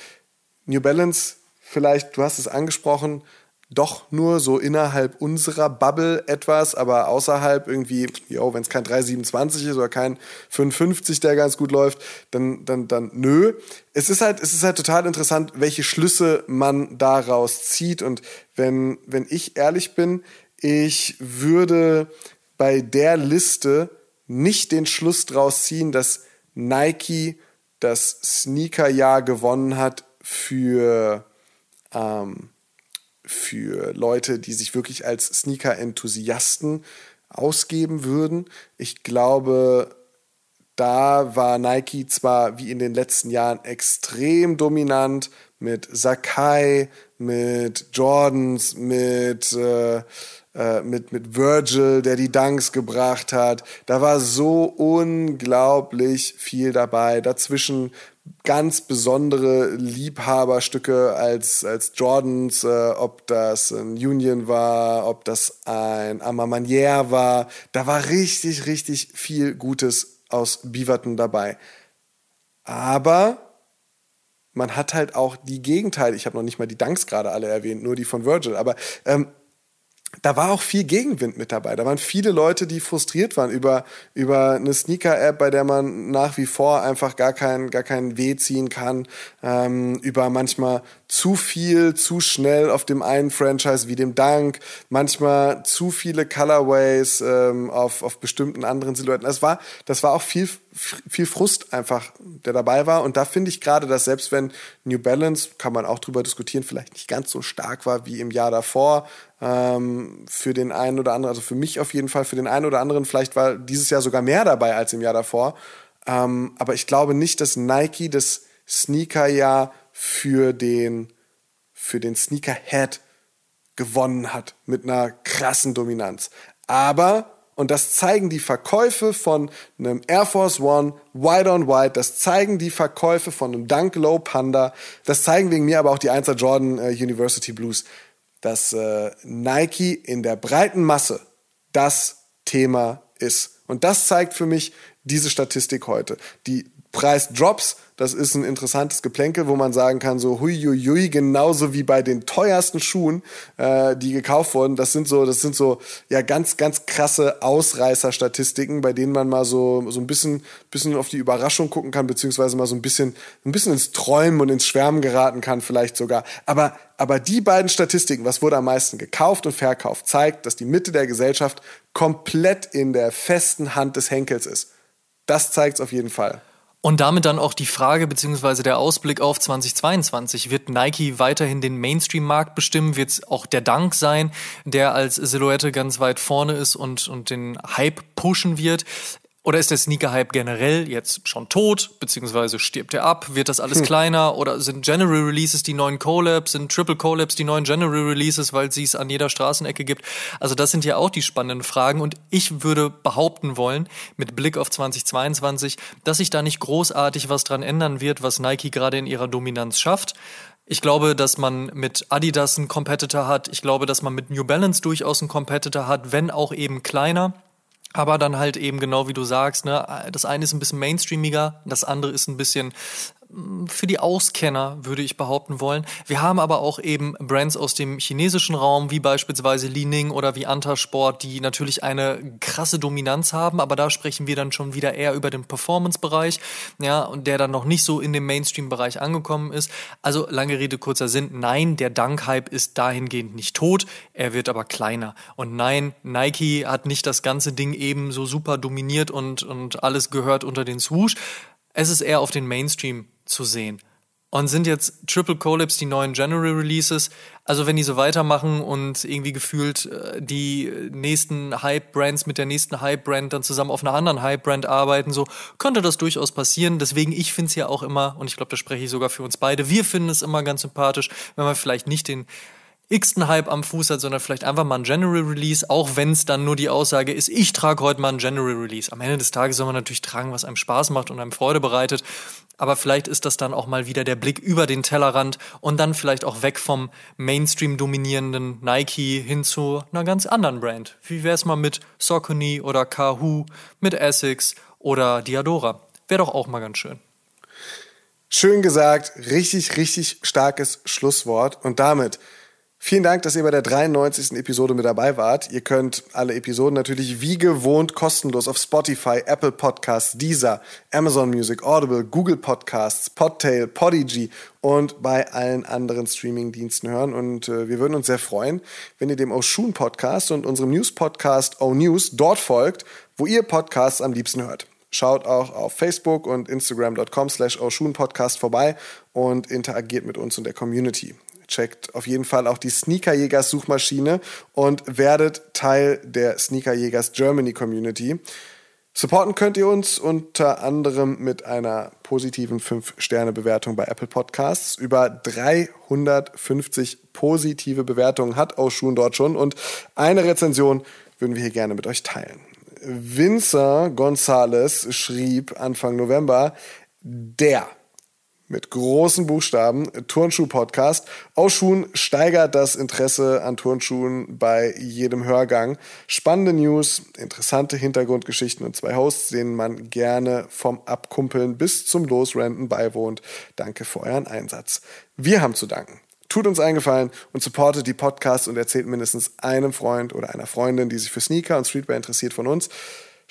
New Balance vielleicht, du hast es angesprochen, doch nur so innerhalb unserer Bubble etwas, aber außerhalb irgendwie, yo, wenn es kein 327 ist oder kein 550, der ganz gut läuft, dann, dann, dann nö. Es ist halt, es ist halt total interessant, welche Schlüsse man daraus zieht. Und wenn, wenn ich ehrlich bin, ich würde bei der Liste nicht den Schluss draus ziehen, dass Nike das Sneakerjahr gewonnen hat für ähm, für Leute, die sich wirklich als Sneaker-Enthusiasten ausgeben würden. Ich glaube, da war Nike zwar wie in den letzten Jahren extrem dominant mit Sakai, mit Jordans, mit, äh, äh, mit, mit Virgil, der die Dunks gebracht hat. Da war so unglaublich viel dabei. Dazwischen ganz besondere Liebhaberstücke als, als Jordans, äh, ob das ein Union war, ob das ein Amamanier war. Da war richtig, richtig viel Gutes aus Beaverton dabei. Aber man hat halt auch die Gegenteile. Ich habe noch nicht mal die Dunks gerade alle erwähnt, nur die von Virgil. Aber ähm, da war auch viel Gegenwind mit dabei. Da waren viele Leute, die frustriert waren über, über eine Sneaker-App, bei der man nach wie vor einfach gar keinen gar keinen Weh ziehen kann, ähm, über manchmal zu viel, zu schnell auf dem einen Franchise wie dem Dunk, manchmal zu viele Colorways ähm, auf, auf bestimmten anderen Silhouetten. Das war, das war auch viel, viel Frust einfach, der dabei war. Und da finde ich gerade, dass selbst wenn New Balance, kann man auch drüber diskutieren, vielleicht nicht ganz so stark war wie im Jahr davor, ähm, für den einen oder anderen, also für mich auf jeden Fall, für den einen oder anderen, vielleicht war dieses Jahr sogar mehr dabei als im Jahr davor. Ähm, aber ich glaube nicht, dass Nike das Sneaker-Jahr für den, für den Sneaker-Head gewonnen hat mit einer krassen Dominanz. Aber, und das zeigen die Verkäufe von einem Air Force One White on White, das zeigen die Verkäufe von einem Dunk Low Panda, das zeigen wegen mir aber auch die 1er Jordan äh, University Blues dass äh, Nike in der breiten Masse das Thema ist. Und das zeigt für mich diese Statistik heute. Die Preisdrops das ist ein interessantes Geplänkel, wo man sagen kann, so huiuiui, genauso wie bei den teuersten Schuhen, äh, die gekauft wurden. Das sind so, das sind so ja ganz, ganz krasse Ausreißer-Statistiken, bei denen man mal so, so ein bisschen, bisschen auf die Überraschung gucken kann, beziehungsweise mal so ein bisschen, ein bisschen ins Träumen und ins Schwärmen geraten kann, vielleicht sogar. Aber, aber die beiden Statistiken, was wurde am meisten gekauft und verkauft, zeigt, dass die Mitte der Gesellschaft komplett in der festen Hand des Henkels ist. Das zeigt es auf jeden Fall. Und damit dann auch die Frage beziehungsweise der Ausblick auf 2022. Wird Nike weiterhin den Mainstream-Markt bestimmen? Wird es auch der Dank sein, der als Silhouette ganz weit vorne ist und, und den Hype pushen wird? Oder ist der Sneaker-Hype generell jetzt schon tot, beziehungsweise stirbt er ab? Wird das alles hm. kleiner? Oder sind General Releases die neuen Collabs? Sind Triple Collabs die neuen General Releases, weil sie es an jeder Straßenecke gibt? Also das sind ja auch die spannenden Fragen. Und ich würde behaupten wollen, mit Blick auf 2022, dass sich da nicht großartig was dran ändern wird, was Nike gerade in ihrer Dominanz schafft. Ich glaube, dass man mit Adidas einen Competitor hat. Ich glaube, dass man mit New Balance durchaus einen Competitor hat, wenn auch eben kleiner. Aber dann halt eben genau wie du sagst, ne, das eine ist ein bisschen mainstreamiger, das andere ist ein bisschen für die Auskenner, würde ich behaupten wollen. Wir haben aber auch eben Brands aus dem chinesischen Raum, wie beispielsweise Li Ning oder wie Antasport, die natürlich eine krasse Dominanz haben, aber da sprechen wir dann schon wieder eher über den Performance-Bereich, ja, und der dann noch nicht so in dem Mainstream-Bereich angekommen ist. Also lange Rede, kurzer Sinn. Nein, der Dunk-Hype ist dahingehend nicht tot, er wird aber kleiner. Und nein, Nike hat nicht das ganze Ding eben so super dominiert und, und alles gehört unter den Swoosh. Es ist eher auf den Mainstream zu sehen. Und sind jetzt Triple Collabs die neuen General Releases? Also wenn die so weitermachen und irgendwie gefühlt äh, die nächsten Hype-Brands mit der nächsten Hype-Brand dann zusammen auf einer anderen Hype-Brand arbeiten, so könnte das durchaus passieren. Deswegen, ich finde es ja auch immer, und ich glaube, da spreche ich sogar für uns beide, wir finden es immer ganz sympathisch, wenn man vielleicht nicht den x-ten Hype am Fuß hat, sondern vielleicht einfach mal ein General Release, auch wenn es dann nur die Aussage ist, ich trage heute mal ein General Release. Am Ende des Tages soll man natürlich tragen, was einem Spaß macht und einem Freude bereitet. Aber vielleicht ist das dann auch mal wieder der Blick über den Tellerrand und dann vielleicht auch weg vom Mainstream dominierenden Nike hin zu einer ganz anderen Brand. Wie wäre es mal mit Saucony oder Kahoo, mit Essex oder Diadora? Wäre doch auch mal ganz schön. Schön gesagt, richtig, richtig starkes Schlusswort. Und damit Vielen Dank, dass ihr bei der 93. Episode mit dabei wart. Ihr könnt alle Episoden natürlich wie gewohnt kostenlos auf Spotify, Apple Podcasts, Deezer, Amazon Music, Audible, Google Podcasts, Podtail, Podigy und bei allen anderen Streaming-Diensten hören. Und äh, wir würden uns sehr freuen, wenn ihr dem Oshun Podcast und unserem News-Podcast O News dort folgt, wo ihr Podcasts am liebsten hört. Schaut auch auf Facebook und Instagram.com slash Podcast vorbei und interagiert mit uns und der Community checkt auf jeden Fall auch die Sneakerjägers Suchmaschine und werdet Teil der Sneakerjägers Germany Community. Supporten könnt ihr uns unter anderem mit einer positiven 5-Sterne-Bewertung bei Apple Podcasts. Über 350 positive Bewertungen hat Oshun dort schon und eine Rezension würden wir hier gerne mit euch teilen. Vincent Gonzalez schrieb Anfang November, der mit großen Buchstaben, Turnschuh-Podcast. Ausschuhen steigert das Interesse an Turnschuhen bei jedem Hörgang. Spannende News, interessante Hintergrundgeschichten und zwei Hosts, denen man gerne vom Abkumpeln bis zum Losrenten beiwohnt. Danke für euren Einsatz. Wir haben zu danken. Tut uns eingefallen und supportet die Podcasts und erzählt mindestens einem Freund oder einer Freundin, die sich für Sneaker und Streetwear interessiert von uns.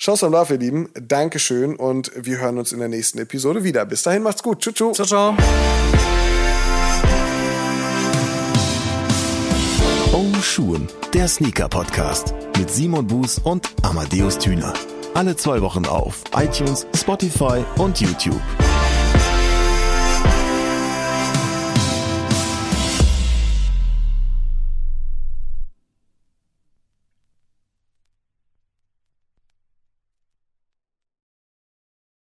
Schaus am Love, ihr Lieben. Dankeschön und wir hören uns in der nächsten Episode wieder. Bis dahin, macht's gut. Tschüss. Ciao, ciao. Oh Schuhen, der Sneaker-Podcast mit Simon Buß und Amadeus Thüner. Alle zwei Wochen auf iTunes, Spotify und YouTube.